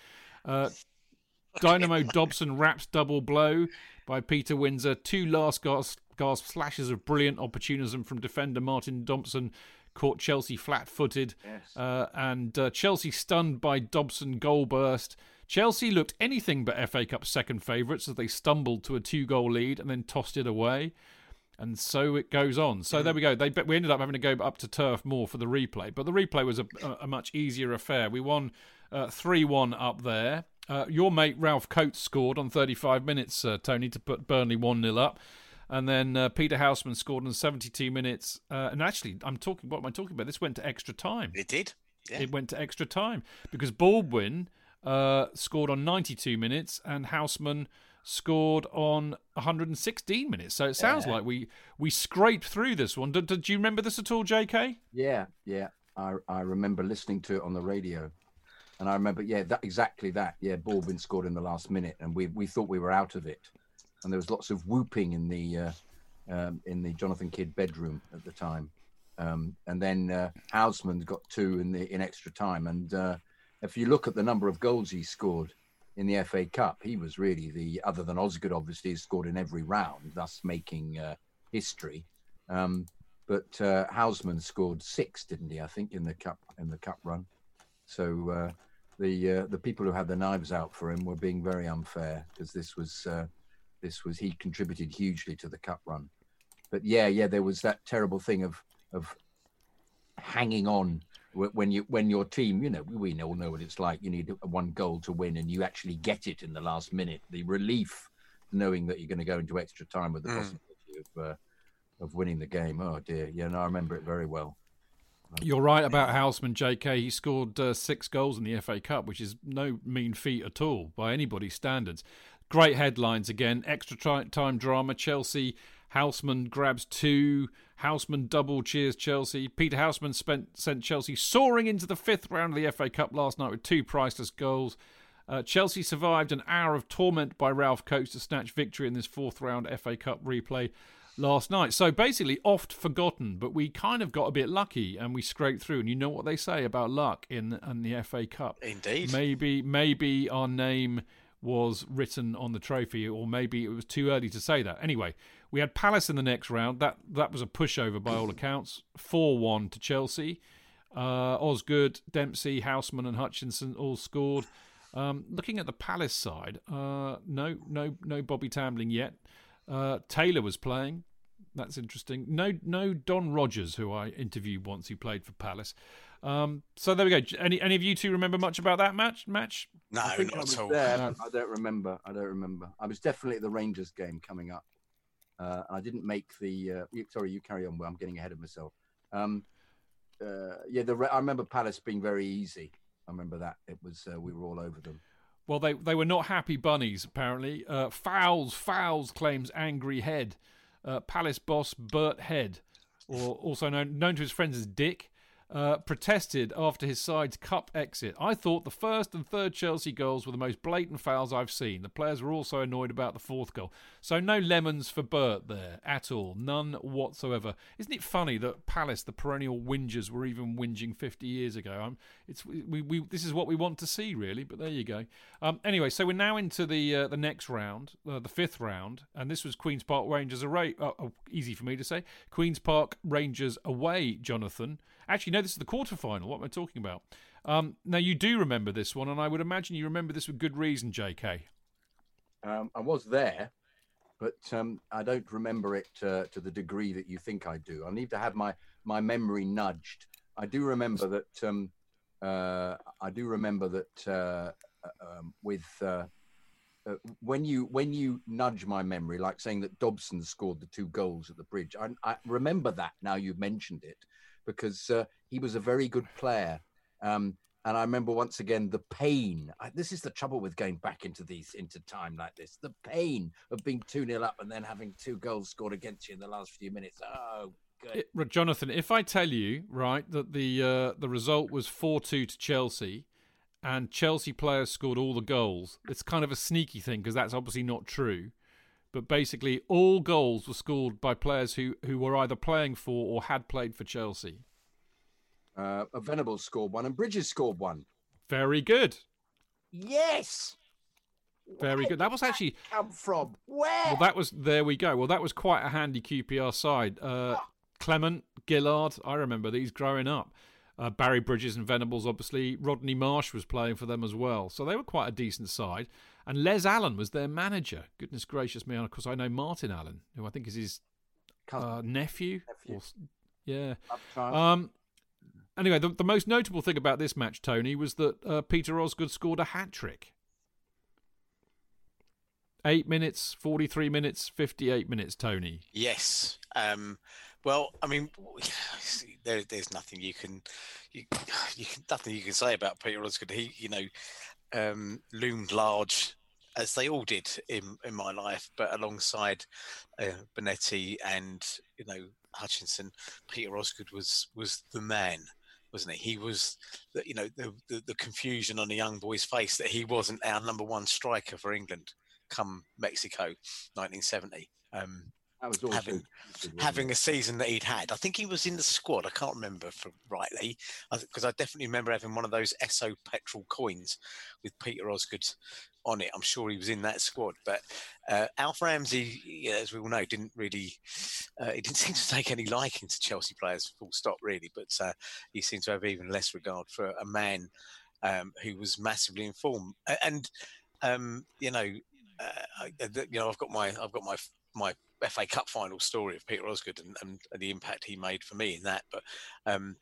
Uh, <laughs> Dynamo Dobson wraps double blow by Peter Windsor. Two last gasp, gasp flashes of brilliant opportunism from defender Martin Dobson caught Chelsea flat footed. Yes. Uh, and uh, Chelsea stunned by Dobson goal burst. Chelsea looked anything but FA Cup second favourites as they stumbled to a two goal lead and then tossed it away. And so it goes on. So there we go. They we ended up having to go up to Turf Moor for the replay, but the replay was a, a much easier affair. We won three one up there. Uh, your mate Ralph Coates scored on 35 minutes, uh, Tony, to put Burnley 1 0 up. And then uh, Peter Houseman scored on 72 minutes. Uh, and actually, I'm talking. What am I talking about? This went to extra time. It did. Yeah. It went to extra time because Baldwin uh, scored on 92 minutes and Houseman scored on 116 minutes. So it sounds Yeah. like we we scraped through this one. Did, did you remember this at all, J.K.? Yeah, yeah. I I remember listening to it on the radio, and I remember yeah that exactly that. Yeah, Baldwin scored in the last minute, and we we thought we were out of it, and there was lots of whooping in the uh, um, in the Jonathan Kidd bedroom at the time, um, and then uh, got two in the in extra time, and uh, if you look at the number of goals he scored in the FA Cup, he was really the other than Osgood obviously has scored in every round, thus making uh, history. Um, but uh, Houseman scored six, didn't he? I think in the cup in the cup run. So uh, the uh, the people who had the knives out for him were being very unfair because this was uh, this was he contributed hugely to the cup run. But yeah, yeah, there was that terrible thing of of hanging on when you when your team, you know, we all know what it's like. You need one goal to win, and you actually get it in the last minute. The relief, knowing that you're going to go into extra time with the Mm. possibility of uh, of winning the game. Oh dear, yeah, no, I remember it very well. You're right about Houseman, J.K. He scored uh, six goals in the FA Cup, which is no mean feat at all by anybody's standards. Great headlines again. Extra tri- time drama. Chelsea. Houseman grabs two. Houseman double cheers Chelsea. Peter Houseman spent, sent Chelsea soaring into the fifth round of the FA Cup last night with two priceless goals. Uh, Chelsea survived an hour of torment by Ralph Coates to snatch victory in this fourth round FA Cup replay last night. So basically, oft forgotten, but we kind of got a bit lucky and we scraped through. And you know what they say about luck in, in the FA Cup. Indeed. Maybe, maybe our name was written on the trophy, or maybe it was too early to say that. Anyway, we had Palace in the next round. That that was a pushover by all accounts. Four one to Chelsea. Uh, Osgood, Dempsey, Houseman, and Hutchinson all scored. Um, looking at the Palace side, uh, no, no, no Bobby Tambling yet. Uh, Taylor was playing. That's interesting. No, no Don Rogers, who I interviewed once, who played for Palace. Um, so there we go. Any any of you two remember much about that match? Match? No, I not I at all. there, <laughs> No. I don't remember. I don't remember. I was definitely at the Rangers game coming up. Uh, I didn't make the. Uh, you- sorry, you carry on. Well, I'm getting ahead of myself. Um, uh, yeah, the I remember Palace being very easy. I remember that it was. Uh, we were all over them. Well, they they were not happy bunnies apparently. Uh, fouls, fouls claims angry head. Uh, Palace boss Bert Head, or also known known to his friends as Dick, uh, protested after his side's cup exit. I thought the first and third Chelsea goals were the most blatant fouls I've seen. The players were also annoyed about the fourth goal. So no lemons for Bert there at all, none whatsoever. Isn't it funny that Palace, the perennial whingers, were even whinging 50 years ago? Um, it's we, we this is what we want to see really. But there you go. Um, anyway, so we're now into the uh, the next round, uh, the fifth round, and this was Queens Park Rangers away. Uh, uh, easy for me to say. Queens Park Rangers away, Jonathan. Actually, no, this is the quarterfinal. What am I talking about? Um, now you do remember this one, and I would imagine you remember this with good reason, J.K. Um, I was there, but um, I don't remember it uh, to the degree that you think I do. I need to have my my memory nudged. I do remember that. Um, uh, I do remember that uh, uh, um, with uh, uh, when you when you nudge my memory, like saying that Dobson scored the two goals at the bridge. I, I remember that now you've mentioned it, because uh, he was a very good player. Um, and I remember once again the pain. I, this is the trouble with going back into these into time like this. The pain of being two 0 up and then having two goals scored against you in the last few minutes. Oh, good. It- Jonathan, if I tell you right that the uh, the result was four two to Chelsea, and Chelsea players scored all the goals. It's kind of a sneaky thing because that's obviously not true. But basically, all goals were scored by players who, who were either playing for or had played for Chelsea. Uh, Venables scored one and Bridges scored one. Very good. Yes. Very Where good. That was actually come from. Where? well. That was there we go. Well, that was quite a handy QPR side. Uh, Clement, Gillard. I remember these growing up. Uh, Barry Bridges and Venables, obviously. Rodney Marsh was playing for them as well. So they were quite a decent side. And Les Allen was their manager. Goodness gracious me. And of course, I know Martin Allen, who I think is his uh, nephew. Nephew. Or yeah. Um, anyway, the, the most notable thing about this match, Tony, was that uh, Peter Osgood scored a hat trick. Eight minutes, 43 minutes, 58 minutes, Tony. Yes. Um, well, I mean, <sighs> there, there's nothing you can, you, <sighs> you can, nothing you can say about Peter Osgood. He, you know, um, loomed large, as they all did in in my life, but alongside uh, Bonetti and you know Hutchinson, Peter Osgood was was the man. Wasn't he? He was, the, you know, the, the the confusion on a young boy's face that he wasn't our number one striker for England come Mexico, 1970. Um, that was also having- having a season that he'd had. I think he was in the squad. I can't remember for rightly because I, definitely remember having one of those Esso petrol coins with Peter Osgood on it. I'm sure he was in that squad. But uh, Alf Ramsey, yeah, as we all know, didn't really uh, he didn't <laughs> seem to take any liking to Chelsea players. Full stop, really. But uh, he seemed to have even less regard for a man um, who was massively informed. And um, you know, uh, you know, I've got my I've got my my FA Cup final story of Peter Osgood and, and, the impact he made for me in that. But um,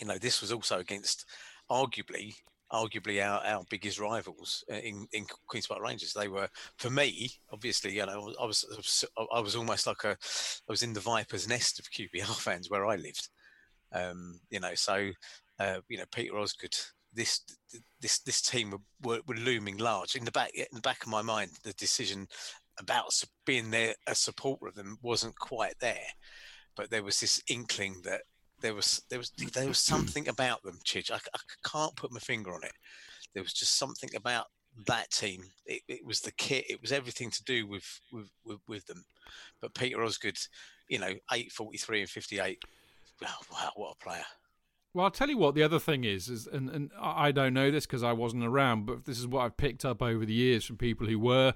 you know, this was also against arguably arguably our, our biggest rivals in, in Queens Park Rangers. They were for me, obviously, you know, I was I was almost like a I was in the viper's nest of QPR <laughs> fans where I lived. Um, you know, so uh, you know Peter Osgood. This this this team were, were, were looming large in the back in the back of my mind. The decision about being there a supporter of them wasn't quite there, but there was this inkling that there was there was there was <clears throat> something about them, Chidge. I, I can't put my finger on it. There was just something about that team. It, it was the kit. It was everything to do with with, with, with them. But Peter Osgood, you know, eight forty three and fifty eight. Wow, wow, what a player! Well, I'll tell you what the other thing is, is and, and I I don't know this because I wasn't around, but this is what I've picked up over the years from people who were,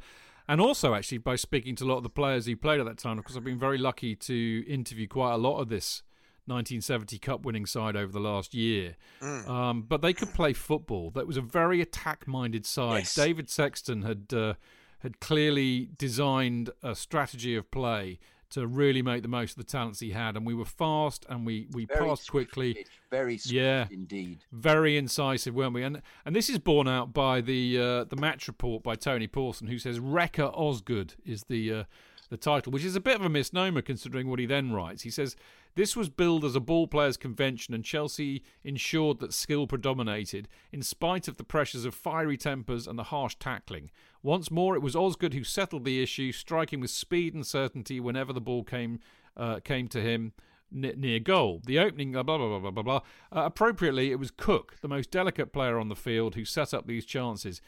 and also actually by speaking to a lot of the players who played at that time, Of course, I've been very lucky to interview quite a lot of this 1970 Cup winning side over the last year. Mm. Um, but they could play football. That was a very attack minded side. Yes. David Sexton had uh, had clearly designed a strategy of play to really make the most of the talents he had, and we were fast and we we Very passed quickly. Very Yeah. indeed. Very incisive, weren't we? And and this is borne out by the uh, the match report by Tony Pawson, who says Wrecker Osgood is the uh, the title, which is a bit of a misnomer considering what he then writes. He says this was billed as a ball players' convention, and Chelsea ensured that skill predominated in spite of the pressures of fiery tempers and the harsh tackling. Once more, it was Osgood who settled the issue, striking with speed and certainty whenever the ball came uh, came to him ne- near goal. The opening, blah, blah, blah, blah, blah, blah. Uh, appropriately, it was Cooke, the most delicate player on the field, who set up these chances.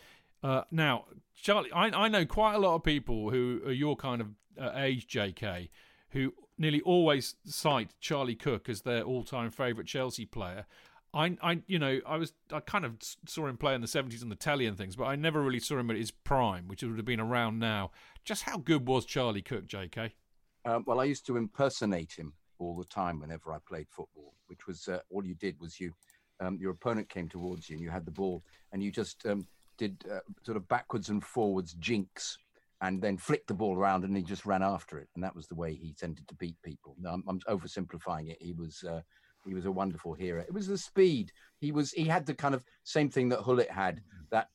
Uh, now, Charlie, I, I know quite a lot of people who are your kind of uh, age, JK, who nearly always cite Charlie Cooke as their all-time favourite Chelsea player. I, I, you know, I was, I kind of saw him play in the seventies on the telly and things, but I never really saw him at his prime, which would have been around now. Just how good was Charlie Cooke, JK? Um, well, I used to impersonate him all the time whenever I played football, which was uh, all you did was you, um, your opponent came towards you and you had the ball and you just um, did uh, sort of backwards and forwards jinks and then flicked the ball around and he just ran after it. And that was the way he tended to beat people. No, I'm, I'm oversimplifying it. He was, uh, he was a wonderful hero. It was the speed. He was, he had the kind of same thing that Hullet had, that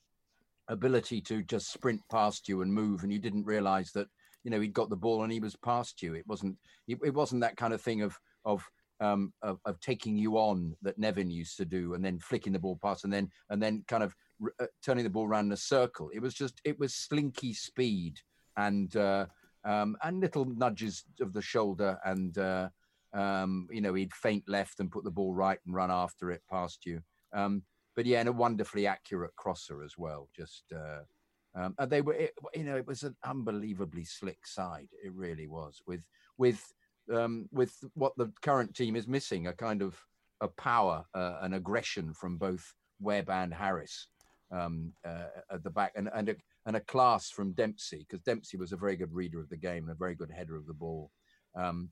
ability to just sprint past you and move and you didn't realize that you know he'd got the ball and he was past you it wasn't it, it wasn't that kind of thing of of um of, of taking you on that Nevin used to do and then flicking the ball past and then and then kind of uh, turning the ball around in a circle it was just it was slinky speed and uh um and little nudges of the shoulder and uh um you know he'd feint left and put the ball right and run after it past you um but yeah, and a wonderfully accurate crosser as well. Just uh, um, and they were, it, you know, it was an unbelievably slick side. It really was with with um, with what the current team is missing a kind of a power, uh, an aggression from both Webb and Harris um, uh, at the back, and and a, and a class from Dempsey because Dempsey was a very good reader of the game and a very good header of the ball. Um,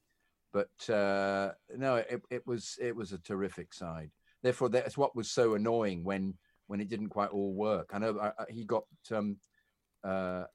but uh, no, it, it was it was a terrific side. Therefore, that's what was so annoying when when it didn't quite all work. I know I, I, he got. Um, uh,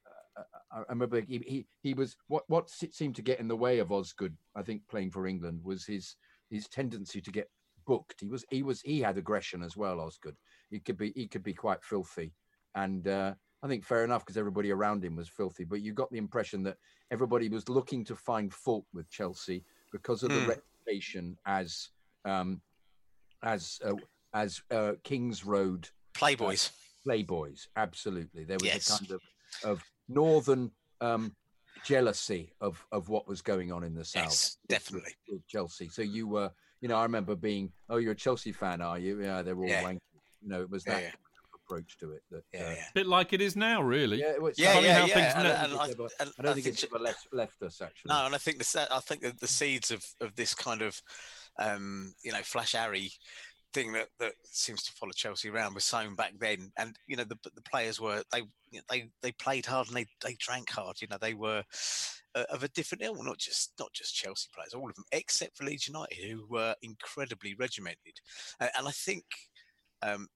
I remember he, he he was what what seemed to get in the way of Osgood. I think playing for England was his his tendency to get booked. He was he was he had aggression as well. Osgood. He could be he could be quite filthy, and uh, I think fair enough because everybody around him was filthy. But you got the impression that everybody was looking to find fault with Chelsea because of the Mm. reputation as um, as uh, as uh, Kings Road Playboys. playboys. Absolutely, there was Yes. a kind of of northern um, jealousy of of what was going on in the south. Yes, definitely. with, with Chelsea. So you were, you know, I remember being, oh, you're a Chelsea fan, are you? Yeah, they're all Yeah. wanky. You know, it was Yeah, that yeah. Approach to it. That Yeah, uh, yeah. bit like it is now, really. yeah, it was- Yeah, yeah, yeah. And, and I, I, think it's and I don't I think think it's ever left, left us actually. No, and I think the I think that the seeds of, of this kind of um, you know Flash Harry thing that, that seems to follow Chelsea around was sown back then, and you know the the players were they they they played hard and they they drank hard. You know they were uh, of a different ilk, not just not just Chelsea players, all of them except for Leeds United, who were incredibly regimented, and, and I think. Um,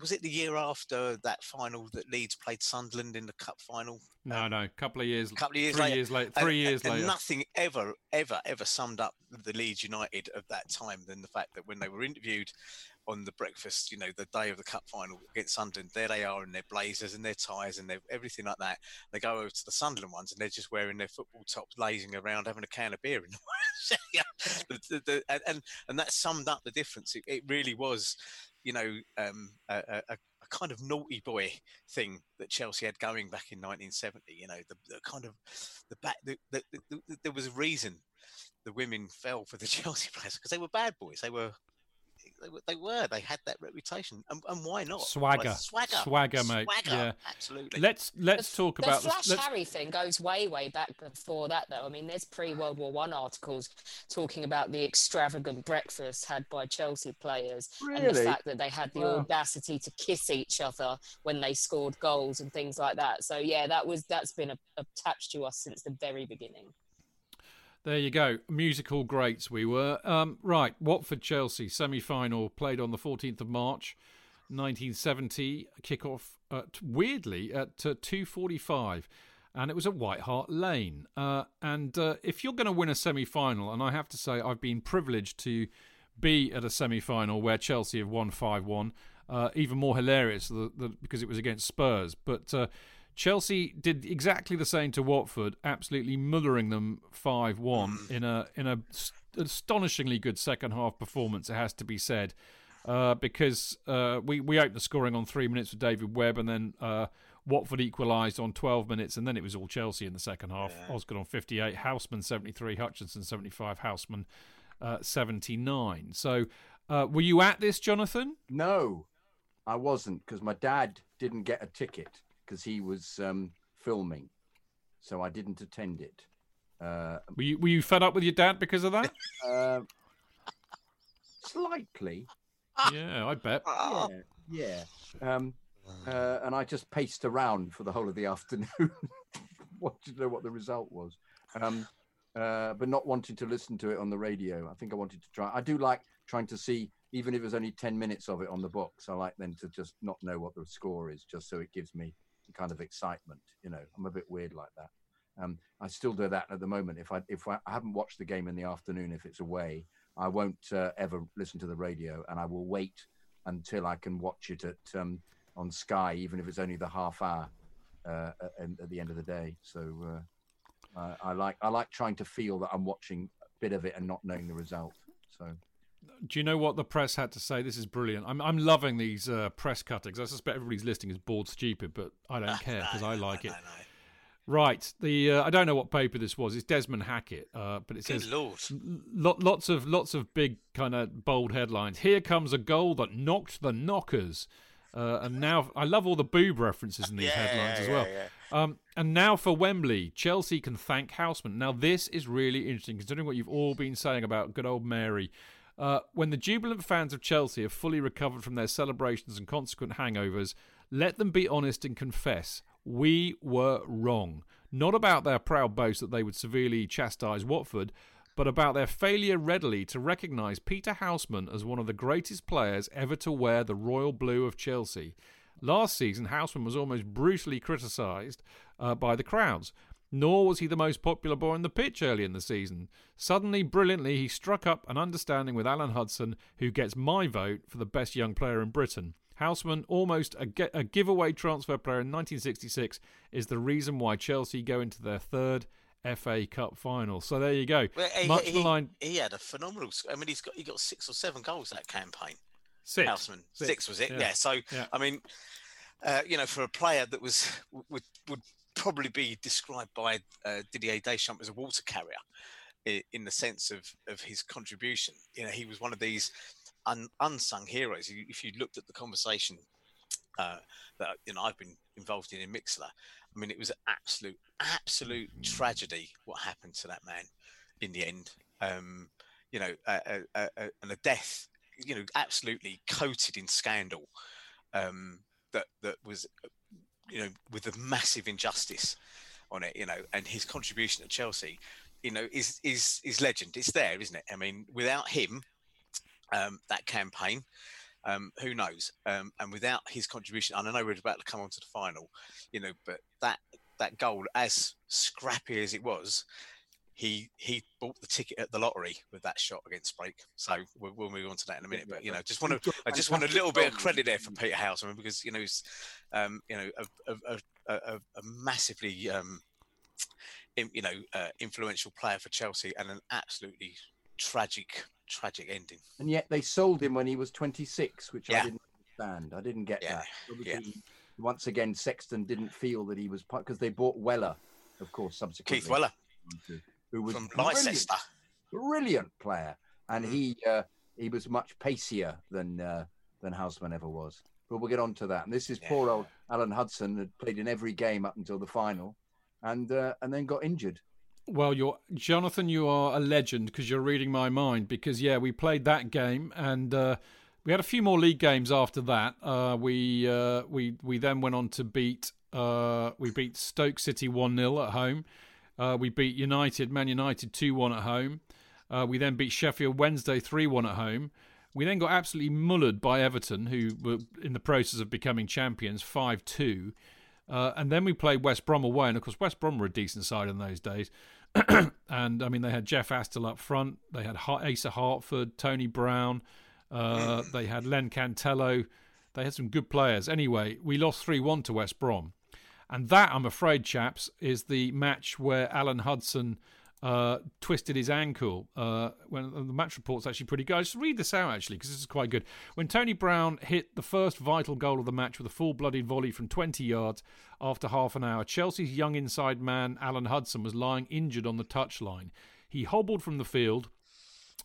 was it the year after that final that Leeds played Sunderland in the cup final? No, no, a couple of years, couple of years three later. years later, three and- years and later. nothing ever, ever, ever summed up the Leeds United of that time than the fact that when they were interviewed on the breakfast, you know, the day of the cup final against Sunderland, there they are in their blazers and their ties and their everything like that. They go over to the Sunderland ones and they're just wearing their football tops, lazing around, having a can of beer in the <laughs> yeah, <laughs> the, the, the, and, and and that summed up the difference. It, it really was, you know, um, a, a, a kind of naughty boy thing that Chelsea had going back in 1970. You know, the, the kind of the back. The, the, there was a reason the women fell for the <laughs> Chelsea players because they were bad boys. They were. They were, they were. They had that reputation, and, and why not? Swagger. Like, swagger, Swagger, mate. Swagger, Yeah. absolutely. Let's let's the, talk the about the Flash. Let's, Harry thing goes way, way back before that, though. I mean, there's pre World War One articles talking about the extravagant breakfast had by Chelsea players and the fact that they had the Wow. audacity to kiss each other when they scored goals and things like that. So yeah, that was that's been a, attached to us since the very beginning. There you go. Musical greats we were. Um, right, Watford Chelsea semi final played on the 14th of March 1970. Kick-off at, weirdly at uh, 2.45 and it was at White Hart Lane. Uh, and uh, if you're going to win a semi final, and I have to say I've been privileged to be at a semi final where Chelsea have won 5 1, uh, even more hilarious the, the, because it was against Spurs. But uh, Chelsea did exactly the same to Watford, absolutely mothering them five one in a in a s- astonishingly good second half performance. It has to be said, uh, because uh, we we opened the scoring on three minutes with David Webb, and then uh, Watford equalised on twelve minutes, and then it was all Chelsea in the second half. Osgood on fifty eight, Houseman seventy three, Hutchinson seventy five, Houseman uh, seventy nine. So, uh, were you at this, Jonathan? No, I wasn't because my dad didn't get a ticket because he was um, filming, so I didn't attend it. Uh, Were you were you fed up with your dad because of that? <laughs> uh, slightly, yeah, I bet. Ah, yeah, yeah. Um, uh, and I just paced around for the whole of the <laughs> afternoon, wanting to know what the result was, um, uh, but not wanting to listen to it on the radio. I think I wanted to try. I do like trying to see, even if it's only ten minutes of it on the box. I like then to just not know what the score is, just so it gives me kind of excitement. You know, I'm a bit weird like that. Um, I still do that at the moment. If I if I, haven't watched the game in the afternoon, if it's away, I won't uh, ever listen to the radio, and I will wait until I can watch it at um, on Sky, even if it's only the half hour uh, at, at the end of the day. So uh, I, I like I like trying to feel that I'm watching a bit of it and not knowing the result. So Do you know what the press had to say? This is brilliant. I'm I'm loving these uh, press cuttings. I suspect everybody's listening is bored stupid, but I don't <laughs> care because I like it. No, no. Right. The uh, I don't know what paper this was. It's Desmond Hackett, uh, but it Good says lord. lo- lots of lots of big kind of bold headlines. Here comes a goal that knocked the knockers. Uh, and now I love all the boob references in these Yeah, headlines as well. yeah. Um, and now for Wembley, Chelsea can thank Houseman. Now this is really interesting, considering what you've all been saying about good old Mary. Uh, when the jubilant fans of Chelsea have fully recovered from their celebrations and consequent hangovers, let them be honest and confess we were wrong. Not about their proud boast that they would severely chastise Watford, but about their failure readily to recognise Peter Houseman as one of the greatest players ever to wear the royal blue of Chelsea. Last season, Houseman was almost brutally criticised uh, by the crowds. Nor was he the most popular boy on the pitch early in the season. Suddenly, brilliantly, he struck up an understanding with Alan Hudson, who gets my vote for the best young player in Britain. Houseman, almost a, a giveaway transfer player in 1966, is the reason why Chelsea go into their third FA Cup final. So there you go. Well, he, Much he- maligned. he had a phenomenal. I mean, he's got he got six or seven goals that campaign. Six. Houseman, Six, six, was it? yeah. Yeah. So Yeah. I mean, uh, you know, for a player that was would would probably be described by uh, Didier Deschamps as a water carrier, i- in the sense of of his contribution. You know, he was one of these un, unsung heroes. If you looked at the conversation uh, that you know I've been involved in in Mixlr, I mean, it was an absolute absolute tragedy what happened to that man in the end. Um, you know, a, a, a, and a death, you know, absolutely coated in scandal. Um, that that was, you know, with a massive injustice on it. You know, and his contribution to Chelsea, you know, is is is legend. It's there, isn't it? I mean, without him, um, that campaign. Um, who knows? Um, and without his contribution, and I know we're about to come on to the final, you know, but that that goal, as scrappy as it was, he he bought the ticket at the lottery with that shot against Sprake. So we'll, we'll move on to that in a minute. But you know, just want to I just want a little bit of credit there for Peter Houseman because you know he's um, you know a, a, a, a, massively um, in, you know uh, influential player for Chelsea and an absolutely tragic tragic ending. And yet they sold him when he was 26, which I didn't understand. I didn't get Yeah, that. yeah. Once again, Sexton didn't feel that he was because they bought Weller, of course, subsequently. Keith Weller who was from brilliant, Leicester. brilliant player, and Mm. he uh, he was much pacier than uh, than Houseman ever was. But we'll get on to that. And this is Yeah. poor old Alan Hudson had played in every game up until the final, and uh, and then got injured. Well, you're Jonathan. You are a legend because you're reading my mind. Because yeah, we played that game, and uh, we had a few more league games after that. Uh, we uh, we we then went on to beat uh, we beat Stoke City one 0 at home. Uh, we beat United, Man United two one at home. Uh, we then beat Sheffield Wednesday three one at home. We then got absolutely mullered by Everton, who were in the process of becoming champions, five two. Uh, and then we played West Brom away, and of course West Brom were a decent side in those days. <clears throat> and I mean, they had Jeff Astle up front. They had Asa Hartford, Tony Brown. Uh, they had Len Cantello. They had some good players. Anyway, we lost three one to West Brom, and that I'm afraid, chaps, is the match where Alan Hudson uh, twisted his ankle. Uh, when the match report's actually pretty good. I just read this out actually because this is quite good. When Tony Brown hit the first vital goal of the match with a full-blooded volley from 20 yards after half an hour, Chelsea's young inside man Alan Hudson was lying injured on the touchline. He hobbled from the field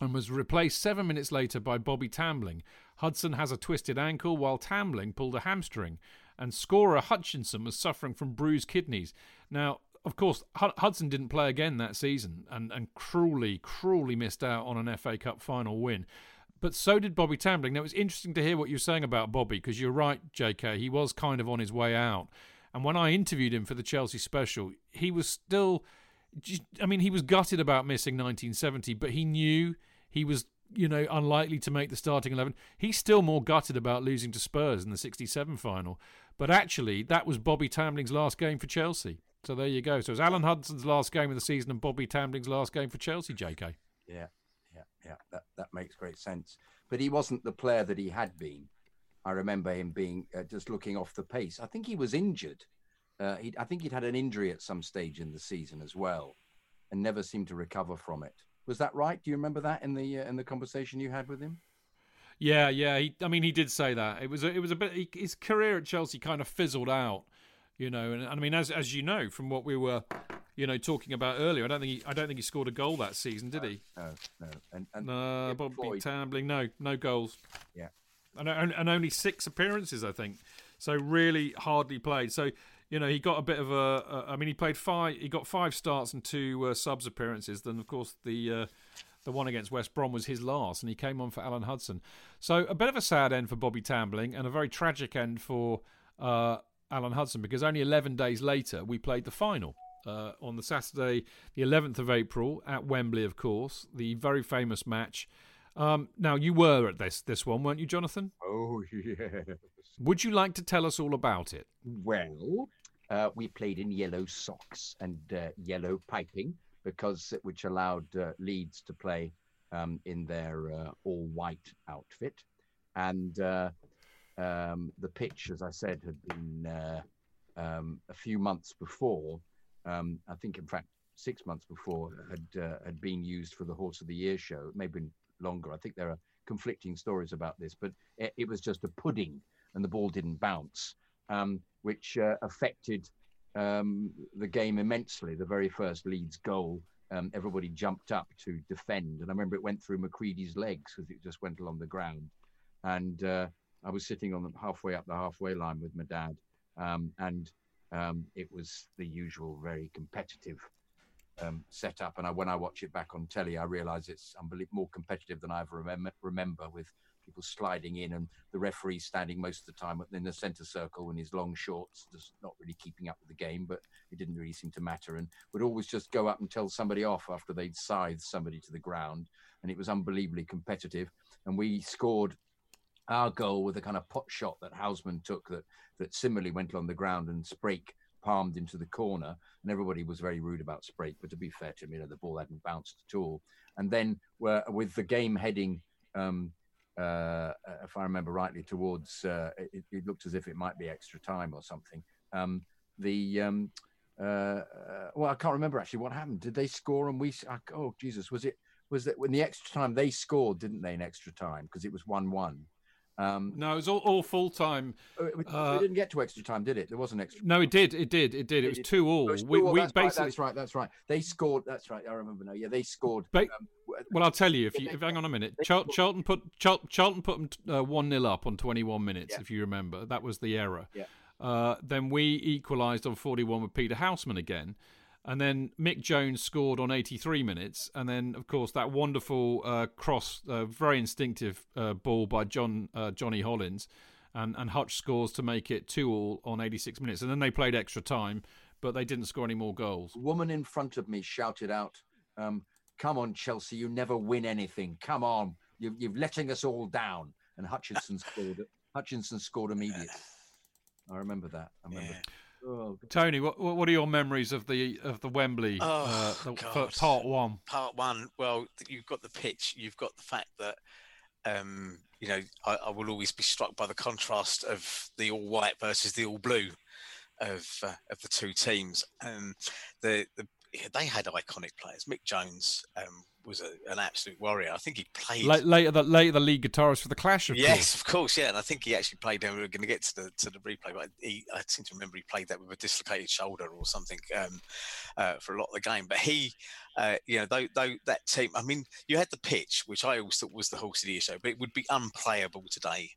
and was replaced seven minutes later by Bobby Tambling. Hudson has a twisted ankle, while Tambling pulled a hamstring, and scorer Hutchinson was suffering from bruised kidneys. Now, of course, Hu- Hudson didn't play again that season and, and cruelly, cruelly missed out on an FA Cup final win. But so did Bobby Tambling. Now, it was interesting to hear what you were saying about Bobby because you're right, JK. He was kind of on his way out. And when I interviewed him for the Chelsea special, he was still. I mean, he was gutted about missing 1970, but he knew he was, you know, unlikely to make the starting 11. He's still more gutted about losing to Spurs in the 67 final. But actually, that was Bobby Tambling's last game for Chelsea. So there you go. So it was Alan Hudson's last game of the season and Bobby Tambling's last game for Chelsea, JK. Yeah, yeah, yeah. That that makes great sense. But he wasn't the player that he had been. I remember him being uh, just looking off the pace. I think he was injured. Uh, he, I think he'd had an injury at some stage in the season as well, and never seemed to recover from it. Was that right? Do you remember that in the uh, in the conversation you had with him? Yeah, yeah. He, I mean, he did say that. It was a, it was a bit. He, his career at Chelsea kind of fizzled out. You know, and I mean, as as you know from what we were, you know, talking about earlier, I don't think he, I don't think he scored a goal that season, did he? No, no. And, and Uh, Bobby Floyd- Tambling, no, no goals. Yeah. and, and and only six appearances, I think. So really hardly played. So you know he got a bit of a. a I mean, he played five. He got five starts and two uh, subs appearances. Then of course the. Uh, the one against West Brom was his last, and he came on for Alan Hudson. So a bit of a sad end for Bobby Tambling, and a very tragic end for uh, Alan Hudson because only 11 days later we played the final uh, on the Saturday, the 11th of April at Wembley, of course, the very famous match. Um, now you were at this this one, weren't you, Jonathan? Oh, <laughs> yes. Would you like to tell us all about it? Well, uh, we played in yellow socks and uh, yellow piping because which allowed uh, Leeds to play um, in their uh, all-white outfit, and uh, um, the pitch, as I said, had been uh, um, a few months before. Um, I think, in fact, six months before had uh, had been used for the Horse of the Year show. It may have been longer. I think there are conflicting stories about this, but it, it was just a pudding, and the ball didn't bounce, um, which uh, affected um, the game immensely. The very first Leeds goal, um, everybody jumped up to defend, and I remember it went through McCreadie's legs because it just went along the ground, and uh, I was sitting on the halfway up the halfway line with my dad, um, and um, it was the usual very competitive um, setup. And I, when I watch it back on telly, I realise it's unbelievable more competitive than I ever remember, remember with people sliding in and the referee standing most of the time in the centre circle in his long shorts, just not really keeping up with the game, but it didn't really seem to matter. And would always just go up and tell somebody off after they'd scythed somebody to the ground. And it was unbelievably competitive. And we scored our goal with a kind of pot shot that Houseman took that that similarly went on the ground and Sprake palmed into the corner and everybody was very rude about Sprake but to be fair to him you know the ball hadn't bounced at all and then with the game heading um, uh, if I remember rightly towards uh, it, it looked as if it might be extra time or something. Um, the um, uh, uh, well I can't remember actually what happened. Did they score and we oh Jesus was it was that when the extra time they scored didn't they in extra time? Because it was one one um, No, it was all, all full time. we, we Uh, didn't get to extra time, did it? There wasn't extra. No, it did. It did. It did. It was two all. Oh, it's We, all, we that's, right, basically. that's right. That's right. They scored. That's right. I remember now. Yeah, they scored. Ba- um, Well, I'll tell you. If you if, hang on a minute, Char- Charlton put Char- Charlton put them one 0 up on twenty one minutes. Yeah. If you remember, that was the error. Yeah. Uh, then we equalised on forty one with Peter Houseman again, and then Mick Jones scored on eighty three minutes, and then of course that wonderful uh, cross, uh, very instinctive uh, ball by John uh, Johnny Hollins, and and Hutch scores to make it two all on eighty six minutes, and then they played extra time, but they didn't score any more goals. The woman in front of me shouted out, um, "Come on, Chelsea! You never win anything. Come on! You've, you've letting us all down." And Hutchinson <laughs> scored. Hutchinson scored immediately. I remember that. I remember. Oh, Tony, what what what are your memories of the of the Wembley Oh, uh, the, for part one? part one, well, you've got the pitch. You've got the fact that, um, you know, I, I will always be struck by the contrast of the all white versus the all blue of uh, of the two teams. Um, the, the they had iconic players. Mick Jones um, was a, an absolute warrior. I think he played. La- later, the later the lead guitarist for the Clash, of yes, course. of course, yeah, and I think he actually played. And we were going to get to the to the replay, but he, I seem to remember he played that with a dislocated shoulder or something um, uh, for a lot of the game. But he, uh, you know, though, though that team. I mean, you had the pitch, which I always thought was the horse of the show, but it would be unplayable today.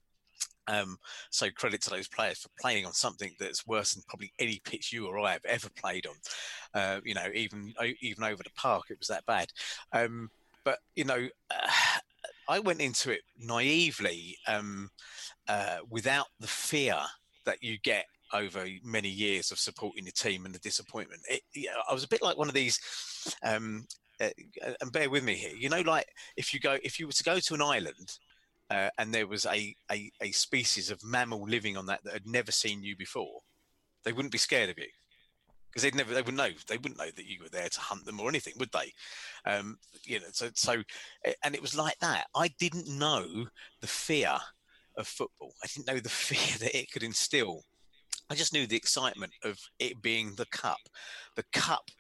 Um, so credit to those players for playing on something that's worse than probably any pitch you or I have ever played on. Uh, you know, even even over the park, it was that bad. Um, but you know, uh, <sighs> I went into it naively, um, uh, without the fear that you get over many years of supporting the team and the disappointment. It, yeah, I was a bit like one of these. Um, uh, and bear with me here. You know, like if you go, if you were to go to an island uh, and there was a, a, a species of mammal living on that that had never seen you before, they wouldn't be scared of you because they'd never they wouldn't know they wouldn't know that you were there to hunt them or anything, would they? Um, you know, so so and it was like that. I didn't know the fear of football. I didn't know the <laughs> fear that it could instill. I just knew the excitement of it being the cup, the cup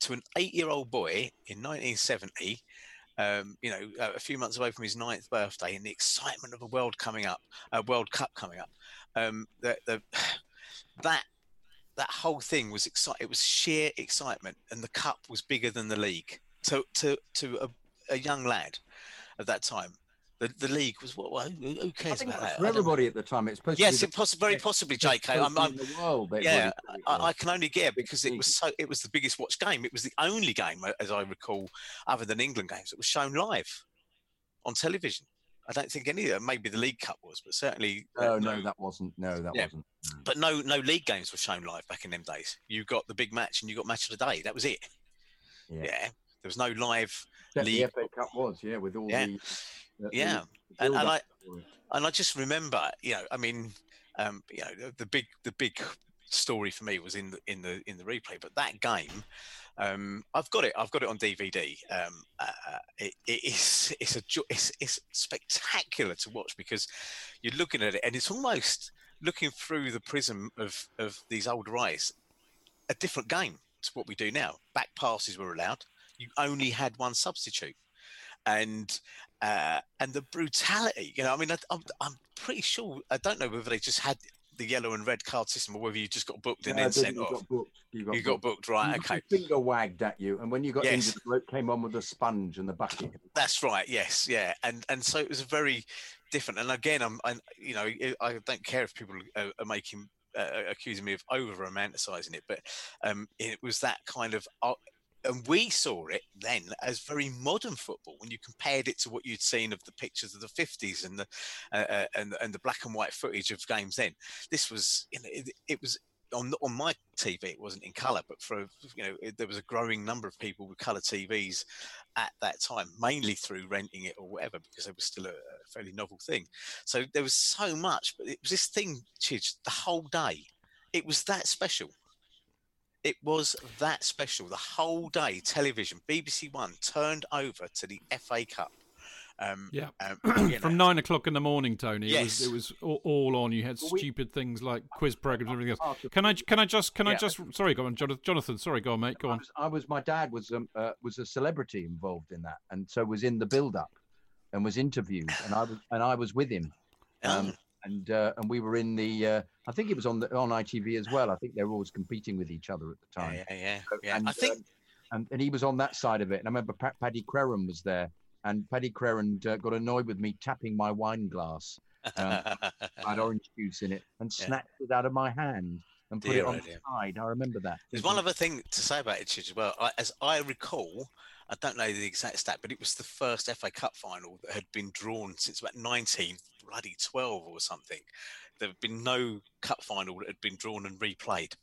to an eight-year-old boy in 1970 um, you know, uh, a few months away from his ninth birthday, and the excitement of a world coming up, a World Cup coming up. Um, the, the, <sighs> that that whole thing was exci- It was sheer excitement, and the cup was bigger than the league. To to to a, a young lad at that time, the, the league was what? what who, cares about that? for everybody at the time. It's supposed Yes, to it be very possibly, JK. I'm, I'm, in the world. Yeah, I, I can only get because it was so. It was the biggest watched game. It was the only game, uh, as I recall, other than England games, that was shown live on television. I don't think any of them. Maybe the League Cup was, but certainly uh, No, no, that wasn't. No, that Yeah. wasn't. no. But no, no league games were shown live back in them days. You got the big match and you got match of the day. That was it. Yeah. Yeah, there was no live. Except league- The FA Cup was, yeah, with all Yeah. the. Yeah. And- and I- and I just remember, you know, I mean, um, you know, the, the big the big story for me was in the in the in the replay. But that game, um, I've got it. I've got it on DVD. Um, uh, uh, it, it is it's a it's, it's spectacular to watch because you're looking at it and it's almost looking through the prism of of these old rights, a different game to what we do now. Back passes were allowed. You only had one substitute and uh, and the brutality. You know, I mean, I, I'm, I'm pretty sure. I don't know whether they just had the yellow and red card system or whether you just got booked and No, then sent you off. got booked. You got you got booked. booked, right? You Okay, Finger wagged at you, and when you got Yes. injured, the bloke came on with a sponge and the bucket. <laughs> that's right. Yes, yeah, and and so it was a very different. And again, I'm, I, you know, I don't care if people are, are making uh, accusing me of over romanticizing it, but um, it was that kind of. Uh, and we saw it then as very modern football when you compared it to what you'd seen of the pictures of the 50s and the uh, uh, and, and the black and white footage of games then. This was you know it, it was on on my TV it wasn't in color but for you know it, there was a growing number of people with color TVs at that time mainly through renting it or whatever because it was still a, a fairly novel thing. So there was so much but it was this thing Chidge the whole day. It was that special it was that special. The whole day, television, BBC One turned over to the FA Cup. Um, Yeah. um, <clears throat> you From know, nine o'clock in the morning, Tony. Yes. It was, it was all, all on. You had stupid things like quiz programs and everything else. Can I? Can I just? Can I just? Sorry, go on, Jonathan. Jonathan sorry, go on, mate. Go I on. was, I was my dad was um, uh, was a celebrity involved in that, and so was in the build up, and was interviewed, and I was and I was with him, um, um, and uh, and we were in the uh, I think it was on the on ITV as well. I think they were always competing with each other at the time. yeah, yeah, So- yeah. And, I think um, and and he was on that side of it. And I remember pa- Paddy Crerand was there, and Paddy Crerand uh, got annoyed with me tapping my wine glass. um, <laughs> had orange juice in it, and Yeah. snatched it out of my hand and put Dear, it on oh the side. I remember that. There's one other thing to say about it as well. I, as I recall, I don't know the exact stat, but it was the first FA Cup final that had been drawn since about 19 bloody 12 or something. There had been no cup final that had been drawn and replayed.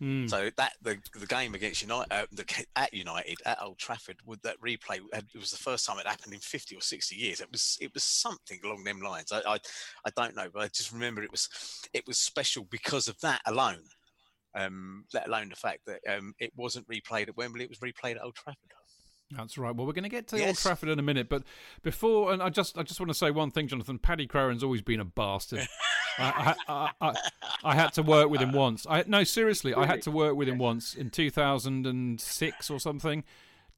Hmm. So that the the game against United uh, the, at United at Old Trafford with that replay had, it was the first time it happened in fifty or sixty years. It was it was something along them lines. I, I I don't know, but I just remember it was it was special because of that alone. Um, let alone the fact that um, it wasn't replayed at Wembley; it was replayed at Old Trafford. That's right. Well, we're going to get to Old Yes. Trafford in a minute, but before, and I just, I just want to say one thing, Jonathan. Paddy Crerand's always been a bastard. <laughs> I, I, I, I, had to work with him uh, once. I no, seriously, I had to work with him once in 2006 or something,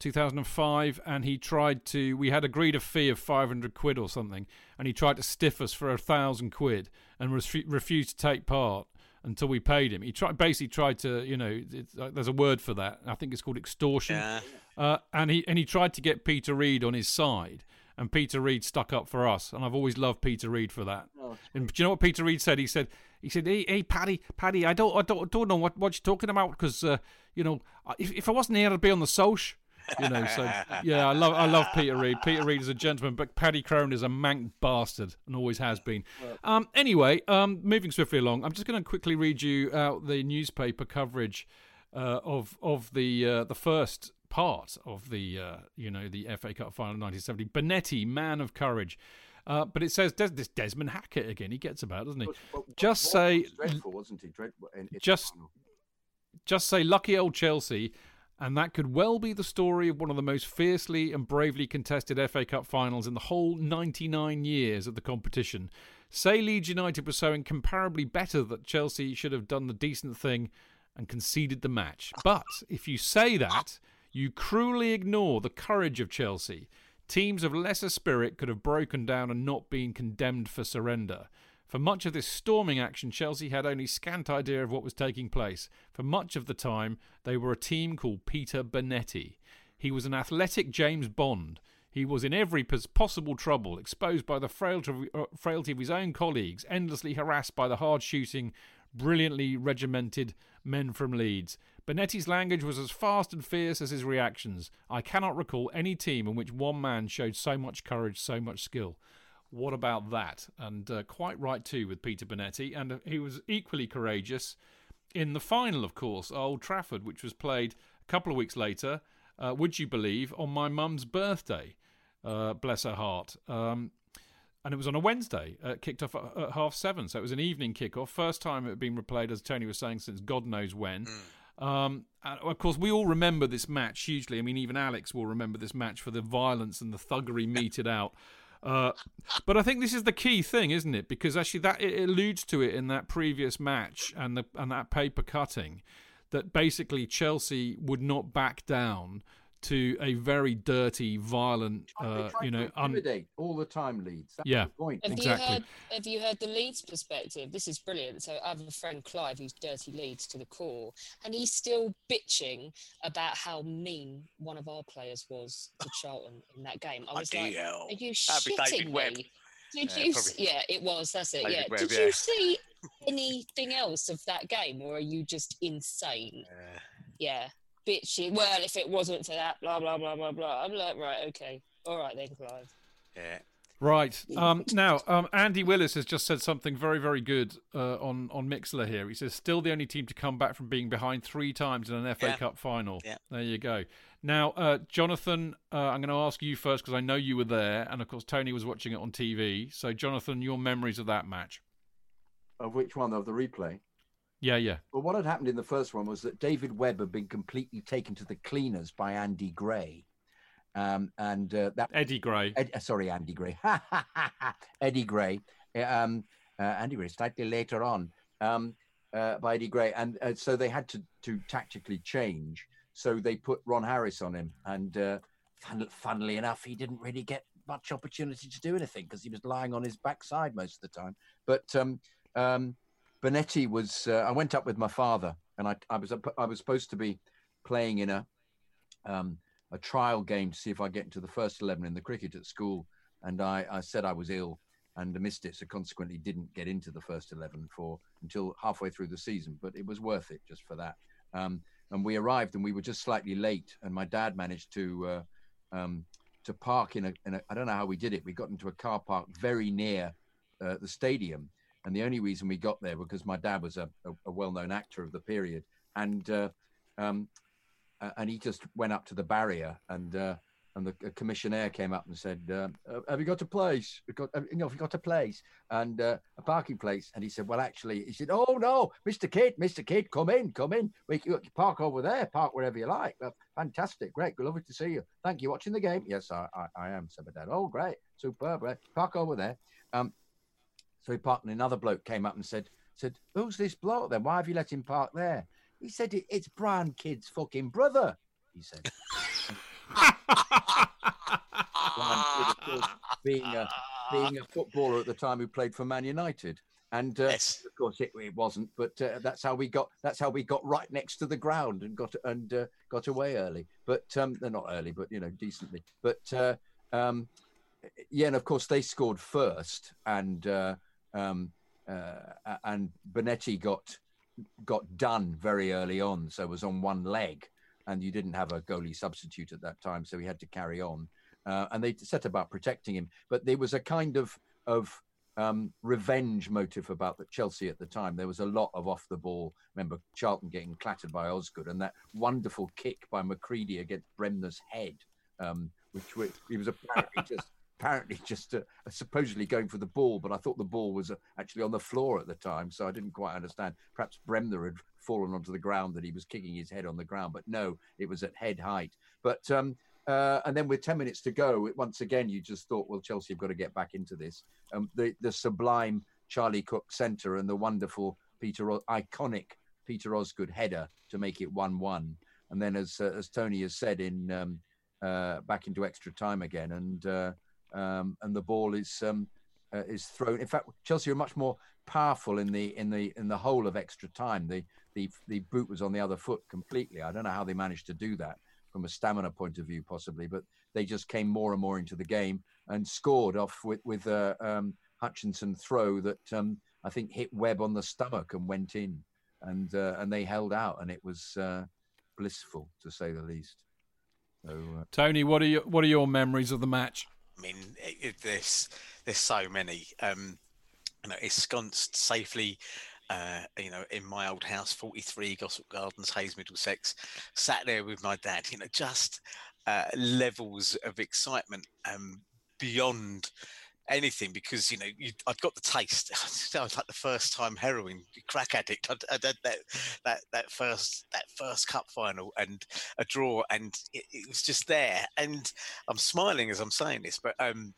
2005, and he tried to. We had agreed a fee of 500 quid or something, and he tried to stiff us for a thousand quid and refu- refused to take part until we paid him. He tried, basically tried to, you know, uh, there's a word for that. I think it's called extortion. Yeah, Uh, and he and he tried to get Peter Reid on his side, and Peter Reid stuck up for us, and I've always loved Peter Reid for that. and do you know what Peter Reid said? He said, he said, hey, hey, Paddy, Paddy, I don't, I don't, don't know what, what you're talking about because, uh, you know, if, if I wasn't here, I'd be on the social. <laughs> You know, so yeah, I love, I love Peter Reid. Peter Reid is a gentleman, but Paddy Crerand is a mank bastard and always has been. Um, anyway, um, moving swiftly along, I'm just going to quickly read you out the newspaper coverage uh, of of the uh, the first part of the uh, you know the FA Cup final in 1970. Bonetti, man of courage. Uh, but it says Des- this Desmond Hackett again. He gets about, doesn't he? Just say, was dreadful, wasn't he? Dreadful. Just- just say lucky old Chelsea, and that could well be the story of one of the most fiercely and bravely contested FA Cup finals in the whole 99 years of the competition. Say Leeds United were so incomparably better that Chelsea should have done the decent thing and conceded the match. But if you say that, you cruelly ignore the courage of Chelsea. Teams of lesser spirit could have broken down and not been condemned for surrender. For much of this storming action, Chelsea had only scant idea of what was taking place. For much of the time, they were a team called Peter Bonetti. He was an athletic James Bond. He was in every possible trouble, exposed by the frailty, uh, frailty of his own colleagues, endlessly harassed by the hard shooting, brilliantly regimented men from Leeds. Bonetti's language was as fast and fierce as his reactions. I cannot recall any team in which one man showed so much courage, so much skill. What about that? And uh, quite right too with Peter Bonetti, and he was equally courageous in the final, of course, Old Trafford, which was played a couple of weeks later. Uh, would you believe on my mum's birthday? Uh, bless her heart. Um, and it was on a Wednesday. Uh, kicked off at, at, half seven, so it was an evening kickoff. First time it had been replayed, as Tony was saying, since God knows when. Um, and of course, we all remember this match hugely. I mean, even Alex will remember this match for the violence and the thuggery meted out. Uh, but I think this is the key thing, isn't it? Because actually, that it alludes to it in that previous match and the and that paper cutting, that basically Chelsea would not back down to a very dirty, violent, uh, you know, un- intimidate all the time. leads. That's Yeah. the point. Have Exactly. you heard? Have you heard the Leeds perspective? This is brilliant. So I have a friend Clive who's dirty Leeds to the core, and he's still bitching about how mean one of our players was to Charlton in that game. I was like, hell. "Are you That'd shitting David Webb. me?" Did Yeah, you? probably. Yeah, it was. That's it. David yeah. Webb, Did yeah. you see <laughs> anything else of that game, or are you just insane? Uh, Yeah, bitchy. Well, if it wasn't for that, blah blah blah blah blah. I'm like, right, okay, all right then, Clive. yeah. Right. Um, now, um, Andy Willis has just said something very, very good uh, on on Mixlr here. He says, "Still the only team to come back from being behind three times in an FA Yeah. Cup final." Yeah. There you go. Now, uh, Jonathan, uh, I'm going to ask you first because I know you were there, and of course Tony was watching it on TV. So, Jonathan, your memories of that match? Of which one of the replay? Yeah, yeah. Well, what had happened in the first one was that David Webb had been completely taken to the cleaners by Andy Gray. Um, and uh, that Eddie Gray. Ed, uh, sorry, Andy Gray. <laughs> Eddie Gray. Uh, Um, uh, Andy Gray slightly later on um, uh, by Eddie Gray, and uh, so they had to to tactically change. So they put Ron Harris on him, and uh, fun, funnily enough, he didn't really get much opportunity to do anything because he was lying on his backside most of the time. But um, um, Bonetti was. Uh, I went up with my father, and I, I was I was supposed to be playing in a um, a trial game to see if I get into the first eleven in the cricket at school, and I, I said I was ill and missed it, so consequently didn't get into the first eleven for until halfway through the season. But it was worth it just for that. Um, and we arrived, and we were just slightly late, and my dad managed to uh, um, to park in a, in a. I don't know how we did it. We got into a car park very near uh, the stadium, and the only reason we got there was because my dad was a, a, a well-known actor of the period, and uh, um, uh, and he just went up to the barrier, and uh, and the uh, commissionaire came up and said, uh, uh, "Have you got a place? We've got, have, you know, have you got a place and uh, a parking place?" And he said, "Well, actually," he said, "Oh no, Mister Kidd, Mister Kidd, come in, come in. We you can park over there, park wherever you like. Well, fantastic, great, good, lovely to see you. Thank you. Watching the game? Yes, I, I, I am," said my dad. "Oh, great, superb. Right. Park over there." Um, so he parked, and another bloke came up and said, "said Who's this bloke then? Why have you let him park there?" He said, "It's Brian Kidd's fucking brother." He said. <laughs> Brian Kidd, of course, being a being a footballer at the time who played for Man United, and uh, Yes. of course it, it wasn't. But uh, that's how we got. That's how we got right next to the ground and got and uh, got away early. But um, they're not early, but you know, decently. But uh, um, yeah, and of course they scored first, and uh, um, uh, and Bonetti got got done very early on, so was on one leg, and you didn't have a goalie substitute at that time, so he had to carry on. Uh, and they set about protecting him, but there was a kind of of um, revenge motive about the Chelsea at the time. There was a lot of off the ball. Remember Charlton getting clattered by Osgood, and that wonderful kick by McCreadie against Bremner's head, um, which wa- he was apparently <laughs> just apparently <laughs> just uh, supposedly going for the ball, but I thought the ball was uh, actually on the floor at the time, so I didn't quite understand. Perhaps Bremner had fallen onto the ground that he was kicking his head on the ground, but no, it was at head height. But um, uh, and then with ten minutes to go, it- once again you just thought, well, Chelsea have got to get back into this. Um, the the sublime Charlie Cooke centre and the wonderful Peter iconic Peter Osgood header to make it one-one, and then as uh, as Tony has said in um, uh, back into extra time again, and uh, um, and the ball is um, uh, is thrown. In fact, Chelsea are much more powerful in the in the in the whole of extra time. The the the boot was on the other foot completely. I don't know how they managed to do that from a stamina point of view, possibly, but they just came more and more into the game and scored off with with a um, Hutchinson throw that um, I think hit Webb on the stomach and went in, and uh, and they held out, and it was uh, blissful to say the least. So, uh, Tony, what are your what are your memories of the match? I mean, it, it, there's there's so many. Um, you know, ensconced safely. Uh, you know, in my old house, 43 Gossip Gardens, Hayes, Middlesex, sat there with my dad. You know, just uh, levels of excitement um, beyond anything because you know you, I'd got the taste. <laughs> I was like the first time heroin crack addict. I, that that that first that first cup final and a draw, and it, it was just there. And I'm smiling as I'm saying this, but um,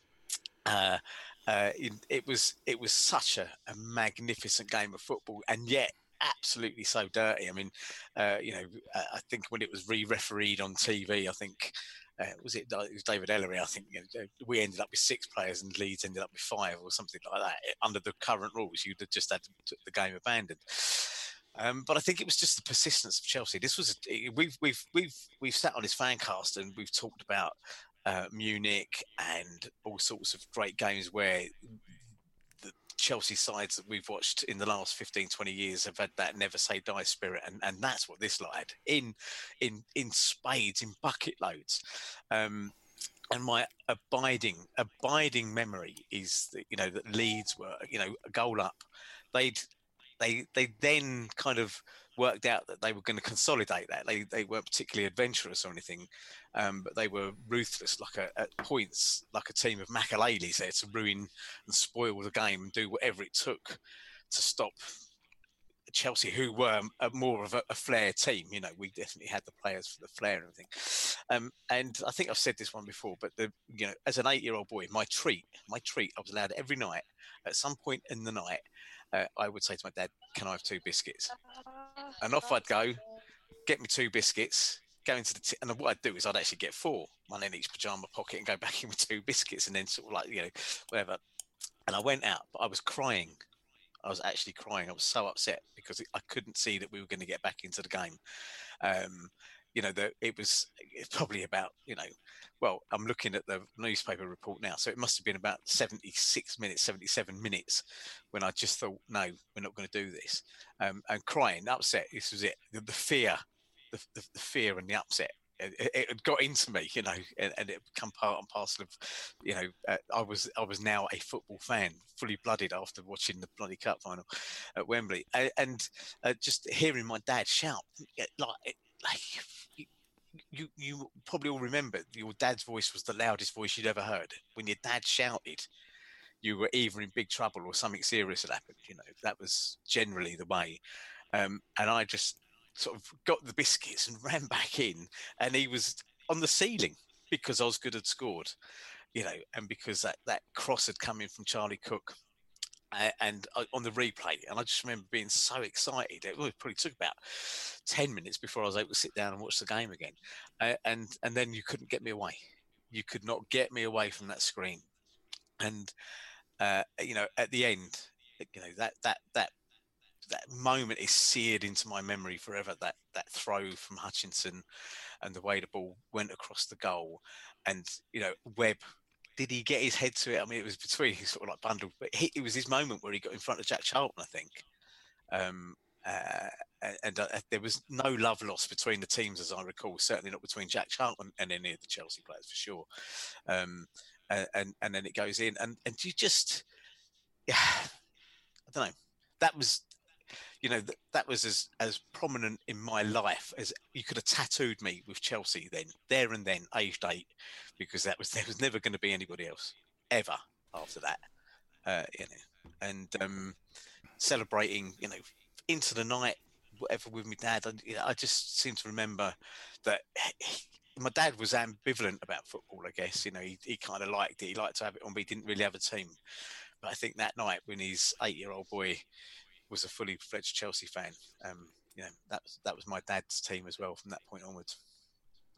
uh, uh, it, it was it was such a, a magnificent game of football, and yet absolutely so dirty. I mean, uh, you know, I think when it was re-refereed on TV, I think uh, was it, it was David Elleray? I think you know, we ended up with six players and Leeds ended up with five or something like that. Under the current rules, you'd have just had the game abandoned. Um, but I think it was just the persistence of Chelsea. This was we've we've we've we've sat on his fan cast and we've talked about uh, Munich and all sorts of great games where Chelsea sides that we've watched in the last 15, 20 years have had that never say die spirit. And, and that's what this lot had in, in, in spades, in bucket loads. Um, and my abiding, abiding memory is that, you know, that Leeds were, you know, a goal up. They'd, they, they then kind of worked out that they were going to consolidate that. They, they weren't particularly adventurous or anything, um, but they were ruthless, like a, at points, like a team of Makelele's there to ruin and spoil the game and do whatever it took to stop Chelsea, who were a, more of a, a, flair team. You know, we definitely had the players for the flair and everything. Um, and I think I've said this one before, but the you know, as an eight-year-old boy, my treat, my treat, I was allowed every night at some point in the night uh, I would say to my dad, "Can I have two biscuits?" And off I'd go, get me two biscuits, go into the t- and what I'd do is I'd actually get four, one in each pajama pocket, and go <laughs> back in with two biscuits, and then sort of like you know whatever. And I went out, but I was crying. I was actually crying. I was so upset because I couldn't see that we were going to get back into the game. Um, you know, that it was probably about, you know, well, I'm looking at the newspaper report now, so it must have been about 76 minutes, 77 minutes when I just thought, no, we're not going to do this. Um, and crying, upset, this was it. The, the fear, the, the, the, fear and the upset. It, it, got into me, you know, and, and it become part and parcel of, you know, uh, I was I was now a football fan, fully blooded after watching the bloody cup final at Wembley, and, and uh, just hearing my dad shout like like you you probably all remember your dad's voice was the loudest voice you'd ever heard. When your dad shouted, you were either in big trouble or something serious had happened. You know that was generally the way. Um, and I just sort of got the biscuits and <laughs> ran back in, and he was on the ceiling because Osgood had scored. You know, and because that that cross had come in from Charlie Cooke. uh, and uh, on the replay, and I just remember being so excited. It probably took about ten minutes before I was able to sit down and watch the game again, uh, and and then you couldn't get me away. You could not get me away from that screen, and uh, you know at the end, you know that that that that moment is seared into my memory forever. That that throw from Hutchinson, and the way the ball went across the goal, and you know Webb did he get his head to it? I mean, it was between <laughs> he sort of like bundled, but he, it was his moment where he got in front of Jack Charlton, I think. Um, uh, and uh, there was no love lost between the teams, as I recall. Certainly not between Jack Charlton and any of the Chelsea players, for sure. Um, and and then it goes in, and and you just, yeah, <sighs> I don't know. That was you know, that, that was as, as prominent in my life as you could have tattooed me with Chelsea then, there and then, aged eight, because that was <laughs> there was never going to be anybody else ever after that. Uh, you know, and um, celebrating, you know, into the night, whatever with my dad. I, you know, I just seem to remember that he, my dad was ambivalent about football. I guess you know he, he kind of liked it. He liked to have it on, but he didn't really have a team. But I think that night when his eight-year-old boy was a fully fledged Chelsea fan. Um, you know, that was that was my dad's team as well from that point onwards.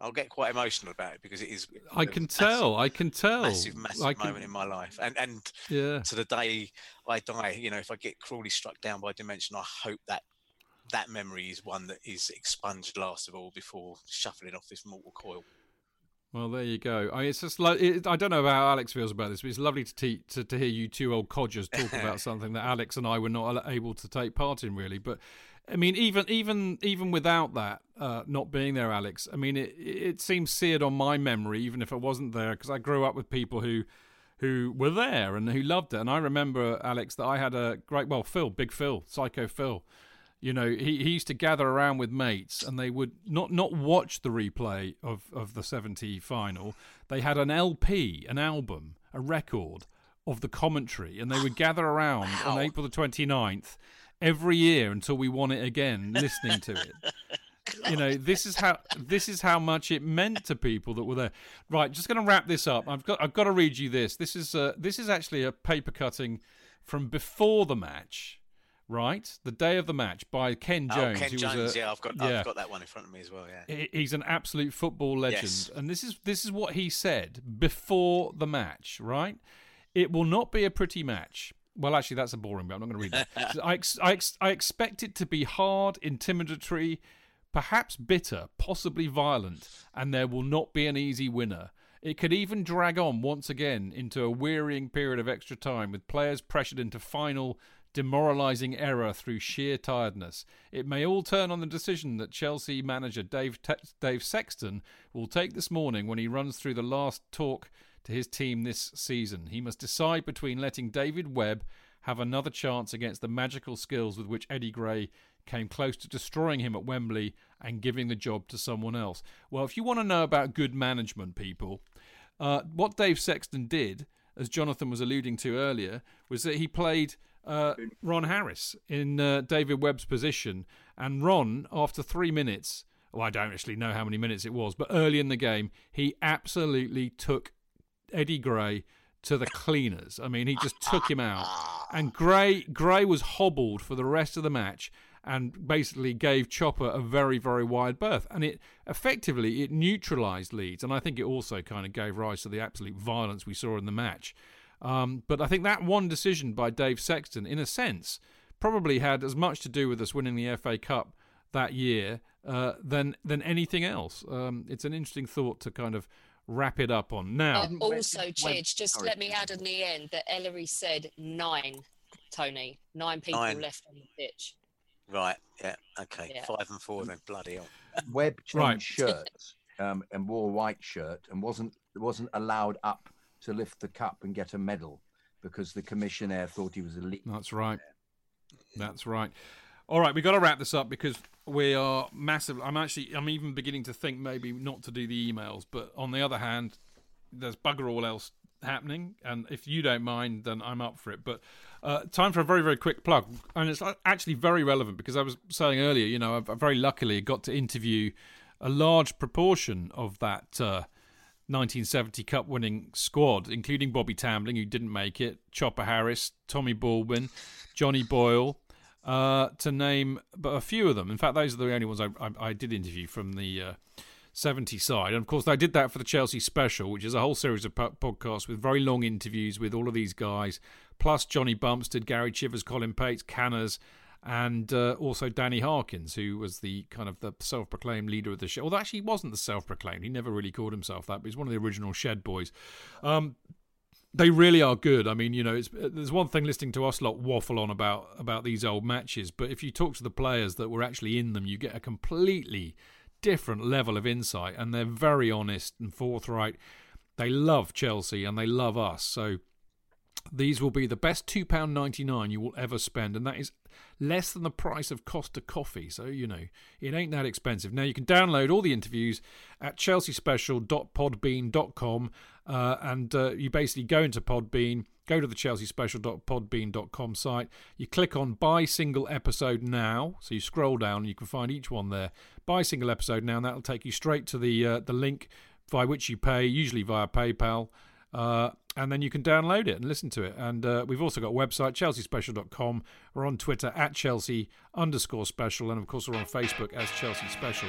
I'll get quite emotional about it because it is. I can massive- tell. I can tell. Massive, massive I can- moment in my life, and and Yeah. to the day I die, you know, if I get cruelly struck down by dementia, I hope that that memory is one that is expunged last of all before shuffling off this mortal coil. Well, there you go. I, mean, it's just like it, I don't know how Alex feels about this, but it's lovely to, te- to to hear you two old codgers talk about <laughs> something that Alex and I were not able to take part in, really. But I mean, even even even without that uh, not being there, Alex, I mean, it it seems seared on my memory, even if I wasn't there, because I grew up with people who who were there and who loved it. And I remember Alex that I had a great well, Phil, Big Phil, Psycho Phil. You know, he, he used to gather around with mates and they would not, not watch the replay of, of the 70 final. They had an LP, an album, a record of the commentary, and they would gather around on April the 29th every year until we won it again, listening to it. You know, this is how this is how much it meant to people that were there. Right, just going to wrap this up. I've got I've got to read you this. This is uh, this is actually a paper cutting from before the match right? The day of the match by Ken oh, Jones. oh, Ken Jones, was a, yeah, I've got yeah. I've got that one in front of me as well. Yeah. He's an absolute football legend, Yes. and this is this is what he said before the match. Right? It will not be a pretty match. Well, actually, that's a boring bit. I'm not going to read that. <laughs> I, ex- I, ex- I expect it to be hard, intimidatory, perhaps bitter, possibly violent, and there will not be an easy winner. It could even drag on once again into a wearying period of extra time with players pressured into final, demoralising error through sheer tiredness. It may all turn on the decision that Chelsea manager Dave, Te- Dave Sexton will take this morning when he runs through the last talk to his team this season. He must decide between letting David Webb have another chance against the magical skills with which Eddie Gray came close to destroying him at Wembley and giving the job to someone else. Well, if you want to know about good management, people, uh, what Dave Sexton did, as Jonathan was alluding to earlier, was that he played uh, Ron Harris in uh, David Webb's position, and Ron, after three minutes, well, I don't actually know how many minutes it was, but early in the game, he absolutely took Eddie Gray to the cleaners. I mean, he just took him out, and Gray Gray was hobbled for the rest of the match, and basically gave Chopper a very very wide berth, and it effectively it neutralised Leeds, and I think it also kind of gave rise to the absolute violence we saw in the match. Um, but I think that one decision by Dave Sexton, in a sense, probably had as much to do with us winning the FA Cup that year uh, than than anything else. Um, it's an interesting thought to kind of wrap it up on. Now, Uh, also, Chidge, just sorry. let me add in the end that Elleray said nine, Tony, nine people Nine. left on the pitch. Right. Yeah. Okay. Yeah. Five and four then. Bloody hell. Webb changed Right. shirts um, and wore a white shirt and wasn't wasn't allowed up to lift the cup and get a medal because the commissioner thought he was a leak. That's right. That's right. All right, we've got to wrap this up because we are massive. I'm actually, I'm even beginning to think maybe not to do the emails, but on the other hand, there's bugger all else happening, and if you don't mind, then I'm up for it. But uh, time for a very, very quick plug, and it's actually very relevant because I was saying earlier, you know, I've, very luckily got to interview a large proportion of that. Uh, 1970 Cup winning squad, including Bobby Tambling, who didn't make it, Chopper Harris, Tommy Baldwin, Johnny Boyle, uh, to name but a few of them. In fact, those are the only ones I, I, I did interview from the uh, 70 side. And of course, I did that for the Chelsea special, which is a whole series of po- podcasts with very long interviews with all of these guys, plus Johnny Bumstead, Gary Chivers, Colin Pates, Canners, and uh, also Danny Harkins, who was the kind of the self-proclaimed leader of the show. Although actually he wasn't the self-proclaimed; he never really called himself that. But he's one of the original Shed Boys. Um, they really are good. I mean, you know, it's, there's one thing listening to us lot waffle on about about these old matches, but if you talk to the players that were actually in them, you get a completely different level of insight, and they're very honest and forthright. They love Chelsea and they love us, so these will be the best two pound ninety nine you will ever spend, and that is less than the price of Costa coffee. So you know it ain't that expensive. Now you can download all the interviews at chelseaspecial.podbean.com, uh, and uh, you basically go into Podbean. Go to the chelseaspecial.podbean.com site. You click on buy single episode now. So you scroll down and you can find each one there. Buy single episode now, and that'll take you straight to the uh, the link via which you pay, usually via PayPal. Uh, and then you can download it and listen to it. And uh, we've also got a website, chelseaspecial.com. We're on Twitter at Chelsea underscore special. And of course, we're on Facebook as Chelsea Special.